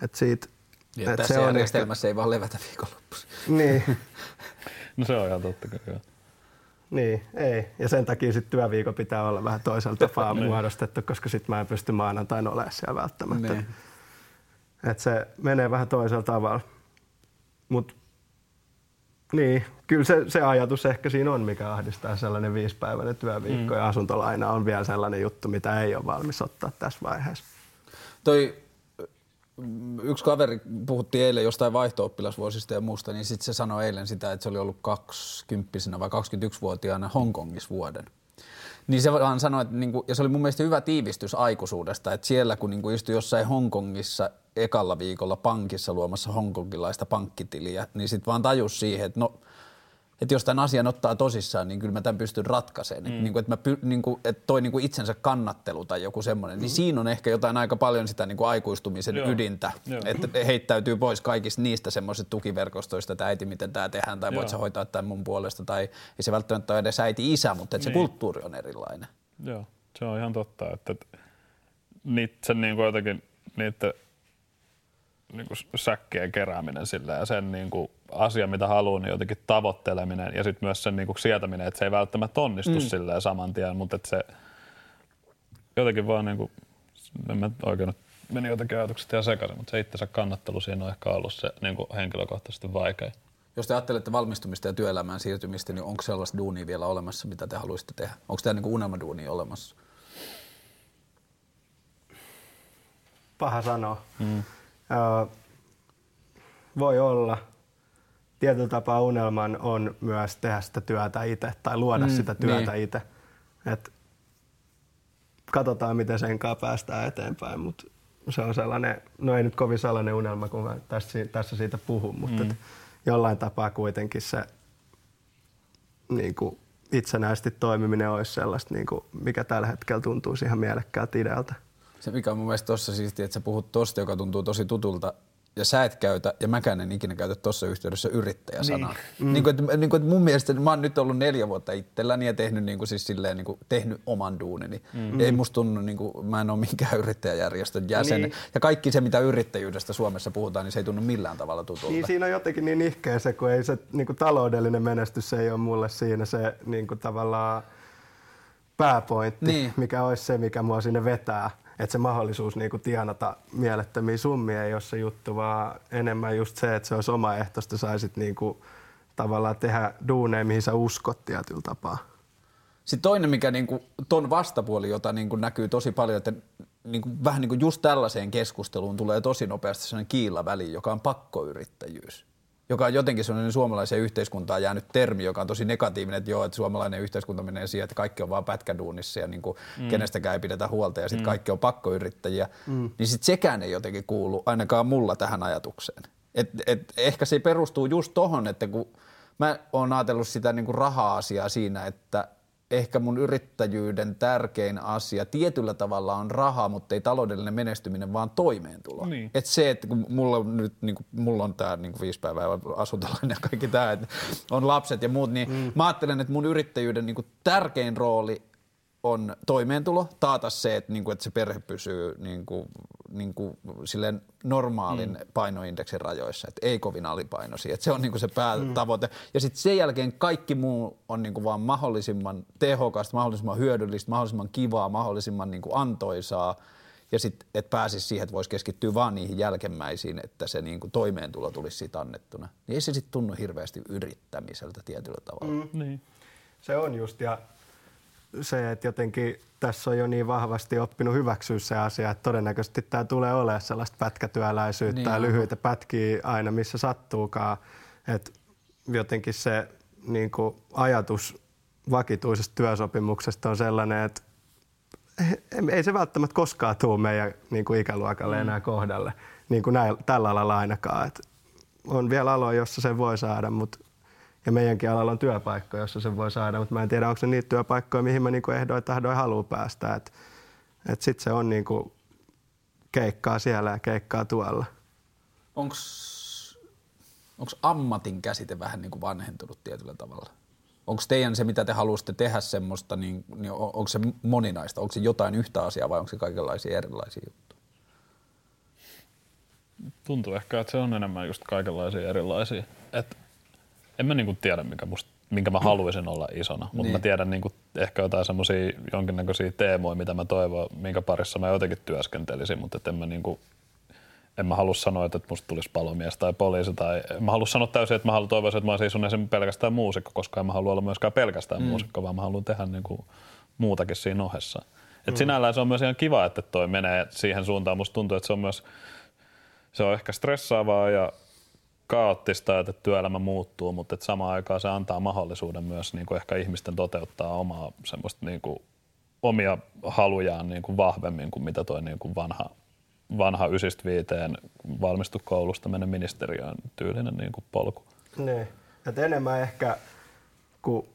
et siitä, niin, et tässä se järjestelmässä on, ei vaan levätä viikonloppuisin. Niin. no se on ihan totta kyllä. Niin, ei. Ja sen takia sitten työviikko pitää olla vähän toisella tapaa niin. muodostettu, koska sitten mä en pysty maanantain olemaan siellä välttämättä. Niin. Et se menee vähän toisella tavalla. Mutta niin, kyllä se, se ajatus ehkä siinä on, mikä ahdistaa sellainen viisipäiväinen työviikko mm. ja asuntolaina on vielä sellainen juttu, mitä ei ole valmis ottaa tässä vaiheessa. Toi yksi kaveri, puhuttiin eilen jostain vaihto-oppilasvuosista ja muusta, niin sitten se sanoi eilen sitä, että se oli ollut 20 vai 21-vuotiaana Hongkongissa vuoden. Niin se vaan sanoi, että niinku, ja se oli mun mielestä hyvä tiivistys aikuisuudesta, että siellä kun niinku istui jossain Hongkongissa ekalla viikolla pankissa luomassa hongkongilaista pankkitiliä, niin sitten vaan tajus siihen, että no että jos tämän asian ottaa tosissaan, niin kyllä mä tämän pystyn ratkaisemaan. Mm. Että, niin kuin, että, mä py, niin kuin, että toi niin kuin itsensä kannattelu tai joku semmoinen, mm. niin siinä on ehkä jotain aika paljon sitä niin kuin aikuistumisen Joo. ydintä. Joo. Että heittäytyy pois kaikista niistä semmoisista tukiverkostoista, että äiti, miten tämä tehdään, tai Joo. voit sä hoitaa tämän mun puolesta, tai ei se välttämättä ole edes äiti-isä, mutta että niin. se kulttuuri on erilainen. Joo, se on ihan totta, että, että niitä, niin kuin jotenkin, niitä niin kuin säkkien kerääminen sillä ja sen niin kuin asia, mitä haluaa, niin jotenkin tavoitteleminen ja sitten myös sen niin kuin sietäminen, että se ei välttämättä onnistu mm. silleen saman tien, mutta että se jotenkin vaan niin kuin, en mä oikein meni jotenkin ajatukset ihan sekaisin, mutta se itsensä kannattelu siinä on ehkä ollut se niin kuin henkilökohtaisesti vaikea. Jos te ajattelette valmistumista ja työelämään siirtymistä, niin onko sellaista duunia vielä olemassa, mitä te haluaisitte tehdä? Onko tämä niin unelmaduuni olemassa? Paha sanoa. Mm. Öö, voi olla. Tietyllä tapaa unelman on myös tehdä sitä työtä itse tai luoda mm, sitä työtä niin. itse. Et katsotaan, miten sen kanssa päästään eteenpäin, mutta se on sellainen, no ei nyt kovin sellainen unelma, kun mä tässä, tässä siitä puhun, mutta mm. jollain tapaa kuitenkin se niin kuin itsenäisesti toimiminen olisi sellaista, niin kuin, mikä tällä hetkellä tuntuu ihan mielekkäältä idealta. Se mikä on mun mielestä tossa siistiä, että sä puhut tosta, joka tuntuu tosi tutulta, ja sä et käytä, ja mäkään en ikinä käytä tuossa yhteydessä yrittäjäsanaa. Niin. Mm. Niin kuin, että, niin kuin, että mun mielestä mä oon nyt ollut neljä vuotta itselläni ja tehnyt, niin kuin, siis silleen, niin kuin, tehnyt oman duunini. Mm. Ei musta tunnu, niin kuin, mä en ole minkään yrittäjäjärjestön jäsen. Niin. Ja kaikki se, mitä yrittäjyydestä Suomessa puhutaan, niin se ei tunnu millään tavalla tutulta. Niin siinä on jotenkin niin ihkeä se, kun ei se niin kuin taloudellinen menestys se ei ole mulle siinä se niin kuin tavallaan pääpointti, niin. mikä olisi se, mikä mua sinne vetää että se mahdollisuus niinku tienata mielettömiä summia ei ole se juttu, vaan enemmän just se, että se olisi omaehtoista, saisit niinku tavallaan tehdä duuneja, mihin sä uskot tietyllä tapaa. Sitten toinen, mikä niinku, ton vastapuoli, jota niinku näkyy tosi paljon, että niinku, vähän niinku just tällaiseen keskusteluun tulee tosi nopeasti sellainen kiila väliin, joka on pakkoyrittäjyys joka on jotenkin sellainen suomalaiseen yhteiskuntaan jäänyt termi, joka on tosi negatiivinen, että joo, että suomalainen yhteiskunta menee siihen, että kaikki on vaan pätkäduunissa ja niin kuin mm. kenestäkään ei pidetä huolta ja sitten mm. kaikki on pakkoyrittäjiä, mm. niin sitten sekään ei jotenkin kuulu ainakaan mulla tähän ajatukseen. Et, et ehkä se perustuu just tohon, että kun mä oon ajatellut sitä niin kuin raha-asiaa siinä, että ehkä mun yrittäjyyden tärkein asia tietyllä tavalla on raha, mutta ei taloudellinen menestyminen, vaan toimeentulo. Niin. Et se, että kun mulla on nyt, niin kuin, mulla on tää niin viisi päivää asuntolainen ja kaikki tämä, että on lapset ja muut, niin mm. mä ajattelen, että mun yrittäjyyden niin kuin tärkein rooli on toimeentulo, taata se, että, niin kuin, että se perhe pysyy niin kuin, niin kuin, silleen normaalin mm. painoindeksin rajoissa, että ei kovin alipainoisia. Että se on niin kuin se päätavoite. Mm. Ja sitten sen jälkeen kaikki muu on niin kuin vaan mahdollisimman tehokasta, mahdollisimman hyödyllistä, mahdollisimman kivaa, mahdollisimman niin kuin antoisaa. Ja sitten, että pääsisi siihen, että voisi keskittyä vaan niihin jälkemmäisiin, että se niin kuin toimeentulo tulisi siitä annettuna. Niin ei se sitten tunnu hirveästi yrittämiseltä tietyllä tavalla. Mm. Niin. Se on just, ja se, että jotenkin tässä on jo niin vahvasti oppinut hyväksyä se asia, että todennäköisesti tämä tulee olemaan sellaista pätkätyöläisyyttä niin ja lyhyitä pätkiä aina missä sattuukaan. Että jotenkin se niin kuin ajatus vakituisesta työsopimuksesta on sellainen, että ei se välttämättä koskaan tule meidän niin kuin ikäluokalle mm. enää kohdalle, niin kuin näin, tällä alalla ainakaan. Et on vielä aloja, jossa se voi saada, mutta ja meidänkin alalla on työpaikkoja, jossa se voi saada, mutta mä en tiedä, onko se niitä työpaikkoja, mihin mä niinku ehdoin tahdoin haluaa päästä. Että et sitten se on niinku keikkaa siellä ja keikkaa tuolla. Onko ammatin käsite vähän niin kuin vanhentunut tietyllä tavalla? Onko teidän se, mitä te haluaisitte tehdä semmoista, niin, niin onko se moninaista? Onko se jotain yhtä asiaa vai onko se kaikenlaisia erilaisia juttuja? Tuntuu ehkä, että se on enemmän just kaikenlaisia erilaisia. Että en mä niinku tiedä, mikä musta minkä mä haluaisin olla isona, mutta niin. mä tiedän niinku ehkä jotain semmoisia jonkinnäköisiä teemoja, mitä mä toivon, minkä parissa mä jotenkin työskentelisin, mutta en mä niinku, en mä halua sanoa, että musta tulisi palomies tai poliisi tai en mä halua sanoa täysin, että mä haluan toivoa, että mä olisin esimerkiksi pelkästään muusikko, koska en mä halua olla myöskään pelkästään mm. muusikko, vaan mä haluan tehdä niinku muutakin siinä ohessa. Et mm. sinällään se on myös ihan kiva, että toi menee siihen suuntaan. Musta tuntuu, että se on myös se on ehkä stressaavaa ja kaoottista, että työelämä muuttuu, mutta että samaan aikaan se antaa mahdollisuuden myös niin kuin ehkä ihmisten toteuttaa omaa semmoista niin kuin omia halujaan niin kuin vahvemmin kuin mitä toi niin kuin vanha, vanha ysistä viiteen valmistu koulusta mennä ministeriöön tyylinen niin kuin polku. Niin. Että enemmän ehkä kun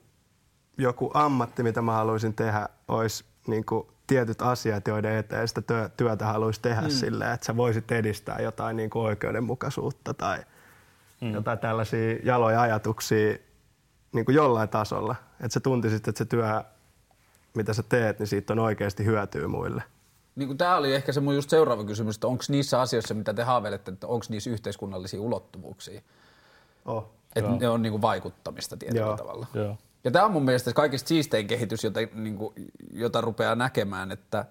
joku ammatti, mitä mä haluaisin tehdä, olisi niin kuin tietyt asiat, joiden eteen sitä työtä haluaisi tehdä mm. silleen, että sä voisit edistää jotain niin kuin oikeudenmukaisuutta tai mm. jotain tällaisia jaloja ajatuksia niin kuin jollain tasolla. Että sä tuntisit, että se työ, mitä sä teet, niin siitä on oikeasti hyötyä muille. Niin kuin tämä oli ehkä se mun just seuraava kysymys, että onko niissä asioissa, mitä te haaveilette, että onko niissä yhteiskunnallisia ulottuvuuksia? Oh. Että ne on niin kuin vaikuttamista tietyllä Joo. tavalla. Joo. Ja tämä on mun mielestä kaikista siistein kehitys, jota, niin kuin, jota rupeaa näkemään, että,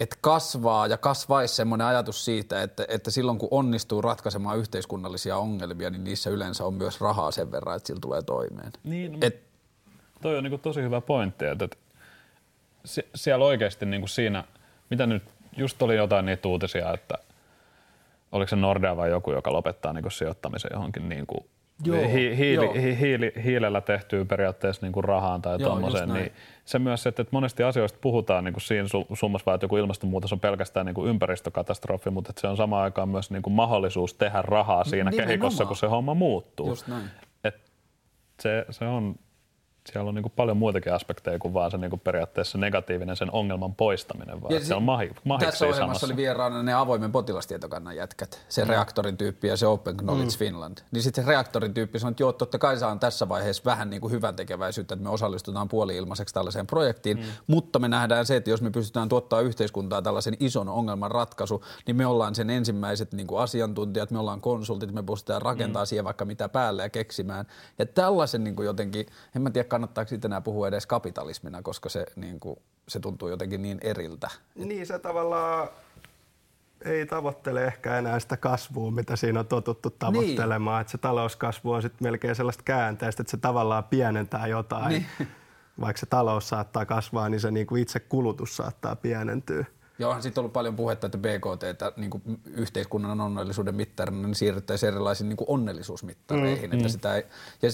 että kasvaa ja kasvaisi semmoinen ajatus siitä, että, että silloin kun onnistuu ratkaisemaan yhteiskunnallisia ongelmia, niin niissä yleensä on myös rahaa sen verran, että sillä tulee toimeen. Niin, Et, toi on niin kuin tosi hyvä pointti, että, että siellä oikeasti niin kuin siinä, mitä nyt, just oli jotain niitä uutisia, että oliko se Nordea vai joku, joka lopettaa niin kuin sijoittamisen johonkin niin kuin Joo, hi, hiili, joo. Hi, hiili, hiilellä tehtyy periaatteessa niin kuin rahaan tai tuommoiseen, niin se myös, että, että monesti asioista puhutaan niin kuin siinä summassa vaan, että joku ilmastonmuutos on pelkästään niin kuin ympäristökatastrofi, mutta että se on samaan aikaan myös niin kuin mahdollisuus tehdä rahaa siinä Nimenomaan. kehikossa, kun se homma muuttuu. Just näin. Et se, se on siellä on niin kuin paljon muitakin aspekteja kuin vaan se niin kuin periaatteessa negatiivinen sen ongelman poistaminen, vaan ja siellä on mahi, Tässä ohjelmassa samassa. oli vieraana ne avoimen potilastietokannan jätkät, se mm. reaktorin tyyppi ja se Open Knowledge mm. Finland. Niin sitten se reaktorin tyyppi sanoi, että joo, totta kai saa tässä vaiheessa vähän niin kuin hyvän tekeväisyyttä, että me osallistutaan puoli-ilmaiseksi tällaiseen projektiin, mm. mutta me nähdään se, että jos me pystytään tuottaa yhteiskuntaa tällaisen ison ongelman ratkaisu, niin me ollaan sen ensimmäiset niin kuin asiantuntijat, me ollaan konsultit, me pystytään rakentamaan mm. siihen vaikka mitä päälle ja keksimään. Ja tällaisen niin kuin jotenkin, en mä tiedä kannattaako siitä enää puhua edes kapitalismina, koska se, niin kuin, se tuntuu jotenkin niin eriltä. Niin se tavallaan ei tavoittele ehkä enää sitä kasvua, mitä siinä on totuttu tavoittelemaan. Niin. Että se talouskasvu on sitten melkein sellaista käänteistä, että se tavallaan pienentää jotain. Niin. Vaikka se talous saattaa kasvaa, niin se niin kuin itse kulutus saattaa pienentyä. Joo, onhan sitten ollut paljon puhetta, että BKT, että niin kuin yhteiskunnan onnellisuuden mittarina niin siirryttäisiin erilaisiin niin kuin onnellisuusmittareihin. Mm, että mm. Sitä ei, ja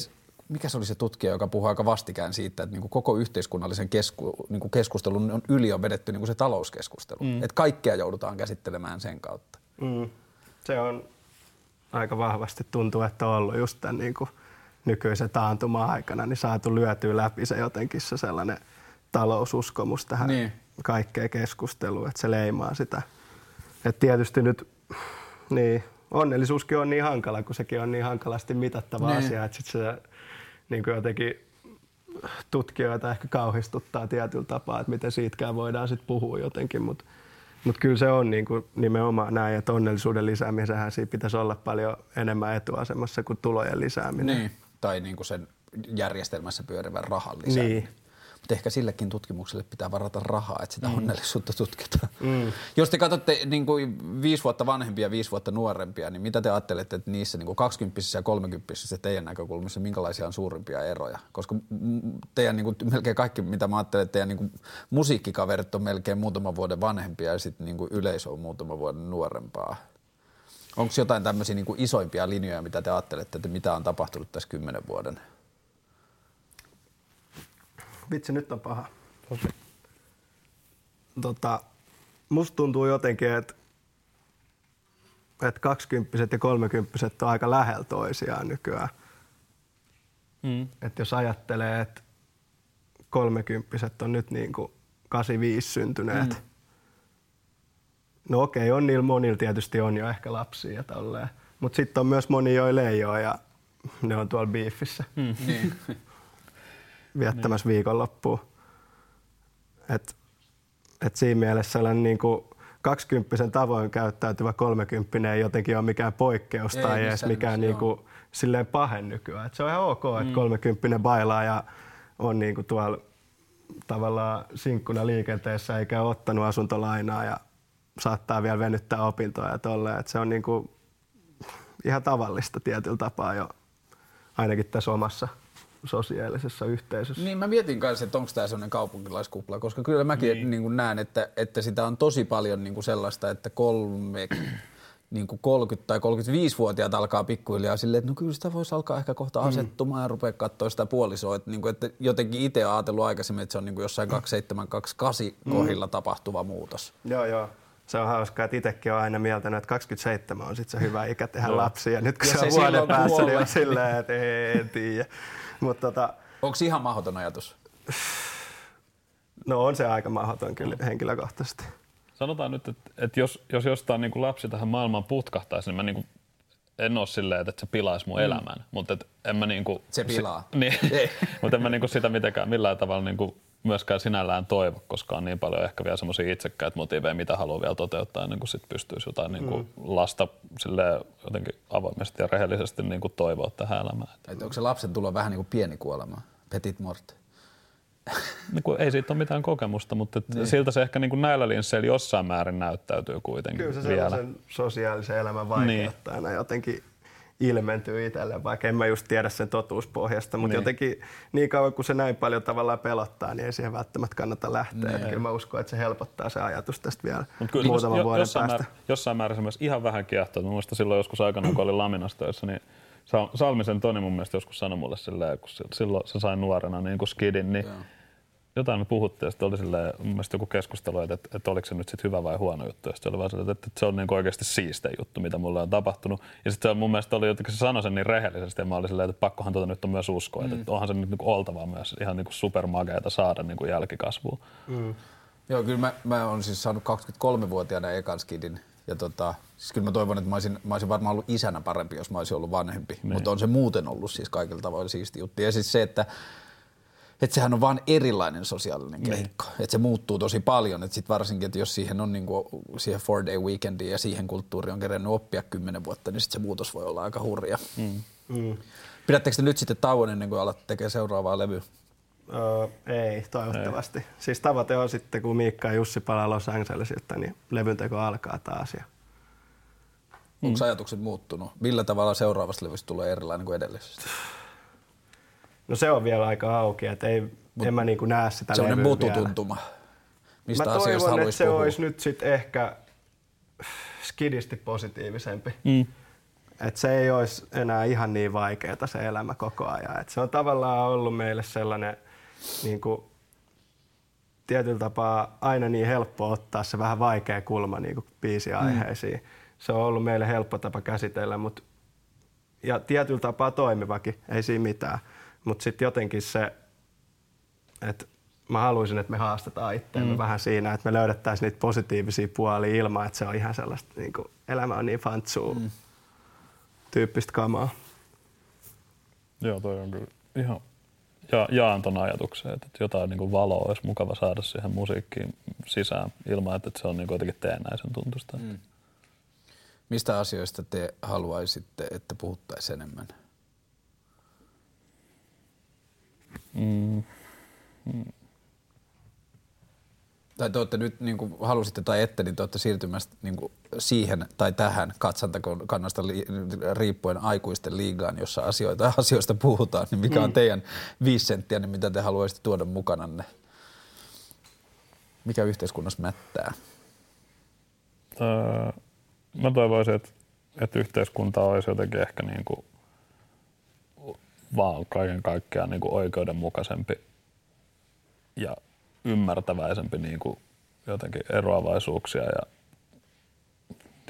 mikä se oli se tutkija, joka puhui aika vastikään siitä, että niin kuin koko yhteiskunnallisen kesku, niin kuin keskustelun on yli on vedetty niin kuin se talouskeskustelu. Mm. Että kaikkea joudutaan käsittelemään sen kautta. Mm. Se on aika vahvasti tuntuu, että on ollut just tämän niin kuin nykyisen taantuma-aikana, niin saatu lyötyä läpi se jotenkin se sellainen taloususkomus tähän niin. kaikkeen keskusteluun, että se leimaa sitä. Et tietysti nyt niin, onnellisuuskin on niin hankala, kun sekin on niin hankalasti mitattava niin. asia, että sit se niin kuin jotenkin tutkijoita ehkä kauhistuttaa tietyllä tapaa, että miten siitäkään voidaan sitten puhua jotenkin, mutta mut kyllä se on niin kuin nimenomaan näin, että onnellisuuden lisäämisenhän siinä pitäisi olla paljon enemmän etuasemassa kuin tulojen lisääminen. Niin, tai niin kuin sen järjestelmässä pyörivän rahan lisääminen. Niin. Mutta ehkä sillekin tutkimukselle pitää varata rahaa, että sitä mm. onnellisuutta tutkitaan. Mm. Jos te katsotte niin kuin viisi vuotta vanhempia ja viisi vuotta nuorempia, niin mitä te ajattelette, että niissä niin kuin 20 ja 30 teidän näkökulmissa, minkälaisia on suurimpia eroja? Koska teidän niin kuin, melkein kaikki, mitä mä ajattelen, että teidän niin kuin, musiikkikaverit on melkein muutaman vuoden vanhempia ja sitten niin kuin yleisö on muutaman vuoden nuorempaa. Onko jotain tämmöisiä niin kuin isoimpia linjoja, mitä te ajattelette, että mitä on tapahtunut tässä kymmenen vuoden vitsi nyt on paha. Okay. Tota, musta tuntuu jotenkin, että että 20 ja 30 on aika lähellä toisiaan nykyään. Mm. Että jos ajattelee, että 30 on nyt niin kuin 85 syntyneet, mm. no okei, on niillä monilla tietysti on jo ehkä lapsia ja tolleen. Mutta sitten on myös moni, joilla ei ole ja ne on tuolla biifissä. Mm. Niin. Viettämässä niin. viikonloppua. Et, et siinä mielessä sellainen niin kuin 20 tavoin käyttäytyvä 30 ei jotenkin ole mikään poikkeus ei, tai edes mikään niin kuin, silleen pahe nykyään. Et se on ihan ok, että mm. 30 bailaa ja on niin kuin tuolla tavallaan sinkkuna liikenteessä eikä ottanut asuntolainaa ja saattaa vielä venyttää opintoja ja tolleen. Et se on niin kuin ihan tavallista tietyllä tapaa jo ainakin tässä omassa sosiaalisessa yhteisössä. Niin mä mietin kanssa, että onko tämä sellainen kaupunkilaiskupla, koska kyllä mäkin niin. Niin kuin näen, että, että sitä on tosi paljon niin kuin sellaista, että kolme, niin kuin 30 tai 35-vuotiaat alkaa pikkuhiljaa silleen, että no kyllä sitä voisi alkaa ehkä kohta mm. asettumaan mm. ja rupea katsoa sitä puolisoa. Että, niin kuin, että jotenkin itse ajatellut aikaisemmin, että se on niin kuin jossain 27-28 mm. kohdilla tapahtuva muutos. Joo, joo. se on hauskaa, että itsekin on aina mieltänyt, että 27 on sitten se hyvä ikä tehdä Joo. lapsia. Ja nyt kun Ja se, se on vuoden päässä, niin kuolee. on silleen, että en tiedä. Mutta tota, Onko ihan mahdoton ajatus? no on se aika mahdoton kyllä henkilökohtaisesti. Sanotaan nyt, että, että jos, jos jostain niin kuin lapsi tähän maailmaan putkahtaisi, niin mä niin kuin, en ole silleen, että se pilaisi mun mm. elämän, mutta et en mä niin kuin, Se pilaa. Si, niin, mutta en mä niin kuin sitä mitenkään millään tavalla niin kuin myöskään sinällään toivo, koska on niin paljon ehkä vielä semmoisia itsekkäitä motiiveja, mitä haluaa vielä toteuttaa ennen kuin sit pystyisi jotain niin kuin mm. lasta silleen jotenkin avoimesti ja rehellisesti niin kuin toivoa tähän elämään. Että onko se lapsen tulo vähän niin kuin pieni kuolema? Petit mort. Niin kuin, ei siitä ole mitään kokemusta, mutta niin. siltä se ehkä niin kuin näillä linsseillä jossain määrin näyttäytyy kuitenkin Kyllä se vielä. sellaisen sosiaalisen elämän vaikeuttajana niin. jotenkin ilmentyy itselle, vaikka en mä just tiedä sen totuuspohjasta, mutta Niin. niin. jotenkin niin kauan kun se näin paljon tavallaan pelottaa, niin ei siihen välttämättä kannata lähteä. Niin. Kyllä mä uskon, että se helpottaa se ajatus tästä vielä Mut kyllä muutaman jos- vuoden jossain päästä. Määr, jossain määrin se myös ihan vähän kiehtoo. Mä muistan silloin joskus aikana, kun olin Laminassa töissä, niin Sa- Salmisen Toni mun mielestä joskus sanoi mulle silleen, kun sil- silloin se sai nuorena niin kuin skidin, niin Joo. Jotain me puhuttiin ja sitten oli silleen, mun mielestä joku keskustelu, että, että, että oliko se nyt sit hyvä vai huono juttu. Ja sitten se oli vaan silleen, että, että se on niin kuin oikeasti siiste juttu, mitä mulle on tapahtunut. Ja sitten mun mielestä oli jotenkin, se sanoi sen niin rehellisesti ja mä olin silleen, että pakkohan tuota nyt on myös uskoa. Mm. Että onhan se nyt niin kuin oltava myös ihan niin kuin supermageeta saada niin kuin jälkikasvua. Joo, kyllä mä, mä oon siis saanut 23-vuotiaana ekan skidin. Ja tota, siis kyllä mä toivon, että mä olisin, mä olisin varmaan ollut isänä parempi, jos mä olisin ollut vanhempi. Niin. Mutta on se muuten ollut siis kaikilla tavoilla siisti juttu. Ja siis se, että että sehän on vaan erilainen sosiaalinen keikko. Niin. Että se muuttuu tosi paljon. Että sit varsinkin, että jos siihen on niinku, siihen four day weekendiin ja siihen kulttuuriin on kerennyt oppia kymmenen vuotta, niin sit se muutos voi olla aika hurja. Mm. Mm. Pidättekö te nyt sitten tauon ennen kuin alatte tekemään seuraavaa levyä? Öö, ei, toivottavasti. Ei. Siis tavoite on sitten, kun Miikka ja Jussi palaa Los Angelesilta, niin levynteko alkaa taas. Ja Onko ajatukset muuttunut? Millä tavalla seuraavasta levystä tulee erilainen kuin edellisestä? No se on vielä aika auki, että ei, en mä niinku näe sitä Sellainen mututuntuma. Mistä Mä asioista toivon, että se puhua? olisi nyt sitten ehkä skidisti positiivisempi. Mm. Et se ei olisi enää ihan niin vaikeaa se elämä koko ajan. Et se on tavallaan ollut meille sellainen niin kuin, tietyllä tapaa aina niin helppo ottaa se vähän vaikea kulma niin kuin biisiaiheisiin. Mm. Se on ollut meille helppo tapa käsitellä, mut, ja tietyllä tapaa toimivakin, ei siinä mitään. Mutta sitten jotenkin se, että mä haluaisin, että me haastetaan itseämme mm. vähän siinä, että me löydettäisiin niitä positiivisia puolia ilman, että se on ihan sellaista, niin kuin, elämä on niin fantsuu mm. tyyppistä kamaa. Joo, toi on kyllä ihan ja, jaan ton ajatuksen, että jotain niin kuin valoa olisi mukava saada siihen musiikkiin sisään ilman, että se on niin kuin jotenkin teennäisen tuntusta. Mm. Mistä asioista te haluaisitte, että puhuttaisiin enemmän? Mm. Tai te olette nyt, niin kuin halusitte tai ette, niin te olette siirtymässä niin kuin siihen tai tähän katsantakannasta li, riippuen aikuisten liigaan, jossa asioita, asioista puhutaan. Niin mikä on teidän viisi senttiä, niin mitä te haluaisitte tuoda mukananne? Mikä yhteiskunnassa mättää? Öö, mä toivoisin, että, että yhteiskunta olisi jotenkin ehkä niin kuin vaan kaiken kaikkiaan niin kuin oikeudenmukaisempi ja ymmärtäväisempi niin kuin jotenkin eroavaisuuksia ja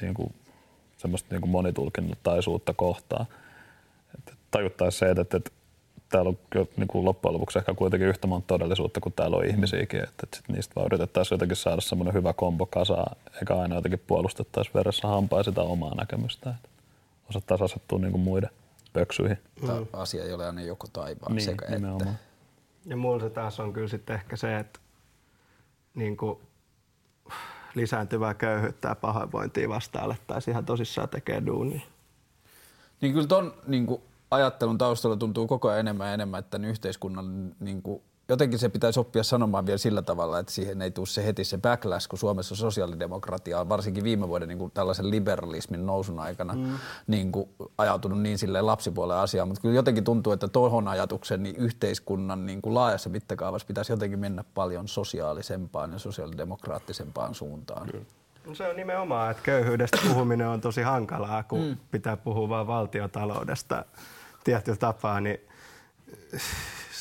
niin kuin semmoista niin kuin monitulkintaisuutta kohtaan. Että tajuttaisiin se, että, että täällä on niin kuin loppujen lopuksi ehkä kuitenkin yhtä monta todellisuutta kuin täällä on ihmisiäkin, että, että sit niistä vaan yritettäisiin jotenkin saada semmoinen hyvä kombo kasaan, eikä aina jotenkin puolustettaisiin veressä hampaa sitä omaa näkemystä, että osattaisiin asettua niin kuin muiden pöksyihin. Mm. Asia ei ole aina joko taivaan Niin, sekä että. nimenomaan. Ja mulla se taas on kyllä sitten ehkä se, että niin kuin lisääntyvää köyhyyttä ja pahoinvointia vastaan alettaisiin ihan tosissaan tekemään duunia. Niin kyllä ton niin kuin, ajattelun taustalla tuntuu koko ajan enemmän ja enemmän, että tämän yhteiskunnan niin kuin, jotenkin se pitäisi oppia sanomaan vielä sillä tavalla, että siihen ei tule se heti se backlash, kun Suomessa sosiaalidemokratia on varsinkin viime vuoden niin kuin tällaisen liberalismin nousun aikana mm. niin kuin, ajautunut niin silleen lapsipuolen asiaan, mutta kyllä jotenkin tuntuu, että tuohon ajatuksen niin yhteiskunnan niin kuin laajassa mittakaavassa pitäisi jotenkin mennä paljon sosiaalisempaan ja sosiaalidemokraattisempaan suuntaan. Kyllä. No se on nimenomaan, että köyhyydestä puhuminen on tosi hankalaa, kun mm. pitää puhua vain valtiotaloudesta tietyllä tapaa, niin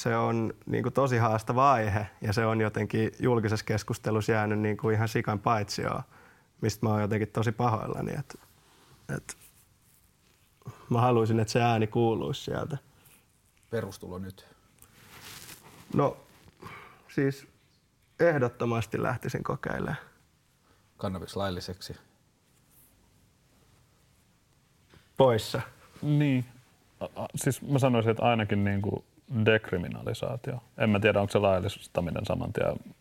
se on niin kuin tosi haastava aihe ja se on jotenkin julkisessa keskustelussa jäänyt niin kuin ihan sikan paitsioon mistä mä oon jotenkin tosi pahoillani. Että, että mä haluaisin, että se ääni kuuluisi sieltä. Perustulo nyt. No siis ehdottomasti lähtisin kokeilemaan. Kannabis lailliseksi. Poissa. Niin. Siis mä sanoisin, että ainakin niin kuin dekriminalisaatio. En mä tiedä, onko se laillistaminen saman tien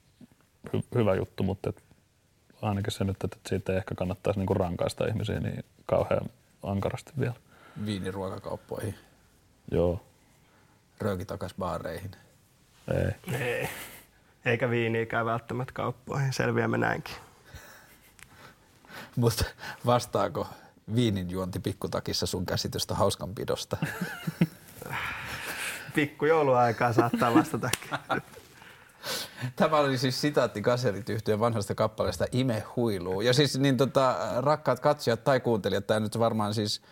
hy- hyvä juttu, mutta et ainakin se nyt, että siitä ei ehkä kannattaisi niin kuin rankaista ihmisiä niin kauhean ankarasti vielä. Viiniruokakauppoihin. Joo, Rööki takas baareihin. ei. Ei. Eikä viiniikään välttämättä kauppoihin. Selviämme näinkin. Mutta vastaako viinin juonti pikkutakissa sun käsitystä hauskanpidosta? Pikku jouluaikaa saattaa vastatakin. Tämä oli siis sitaatti Kaserit yhtyeen vanhasta kappaleesta Ime huiluu. Ja siis niin tota, rakkaat katsojat tai kuuntelijat, tämä nyt varmaan siis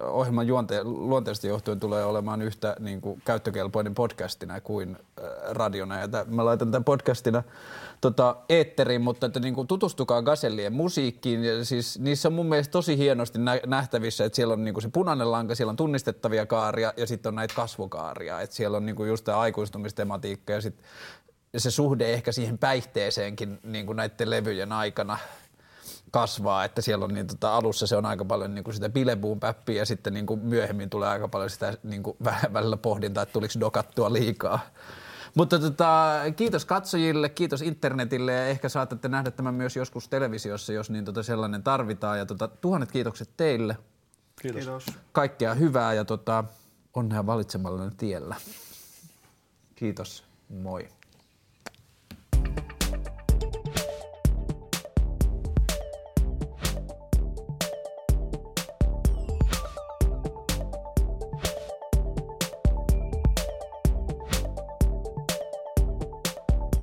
ohjelman juonte- luonteesta johtuen tulee olemaan yhtä niin kuin, käyttökelpoinen podcastina kuin äh, radiona. Ja tämän, mä laitan tämän podcastina tota, eetteriin, mutta että, niin kuin, tutustukaa Gasellien musiikkiin. Ja siis, niissä on mun mielestä tosi hienosti nä- nähtävissä, että siellä on niin kuin, se punainen lanka, siellä on tunnistettavia kaaria ja sitten on näitä kasvukaaria. Että siellä on niin kuin, just tämä aikuistumistematiikka ja sitten se suhde ehkä siihen päihteeseenkin niin kuin näiden levyjen aikana kasvaa, että siellä on niin tota, alussa se on aika paljon niin kuin sitä bilebuun päppiä ja sitten niin kuin myöhemmin tulee aika paljon sitä niin kuin vä- välillä pohdintaa, että tuliko dokattua liikaa. Mutta tota, kiitos katsojille, kiitos internetille ja ehkä saatatte nähdä tämän myös joskus televisiossa, jos niin tota sellainen tarvitaan. Ja tota, tuhannet kiitokset teille, Kiitos. Kiitos. kaikkea hyvää ja tota, onnea valitsemalla tiellä. Kiitos, moi.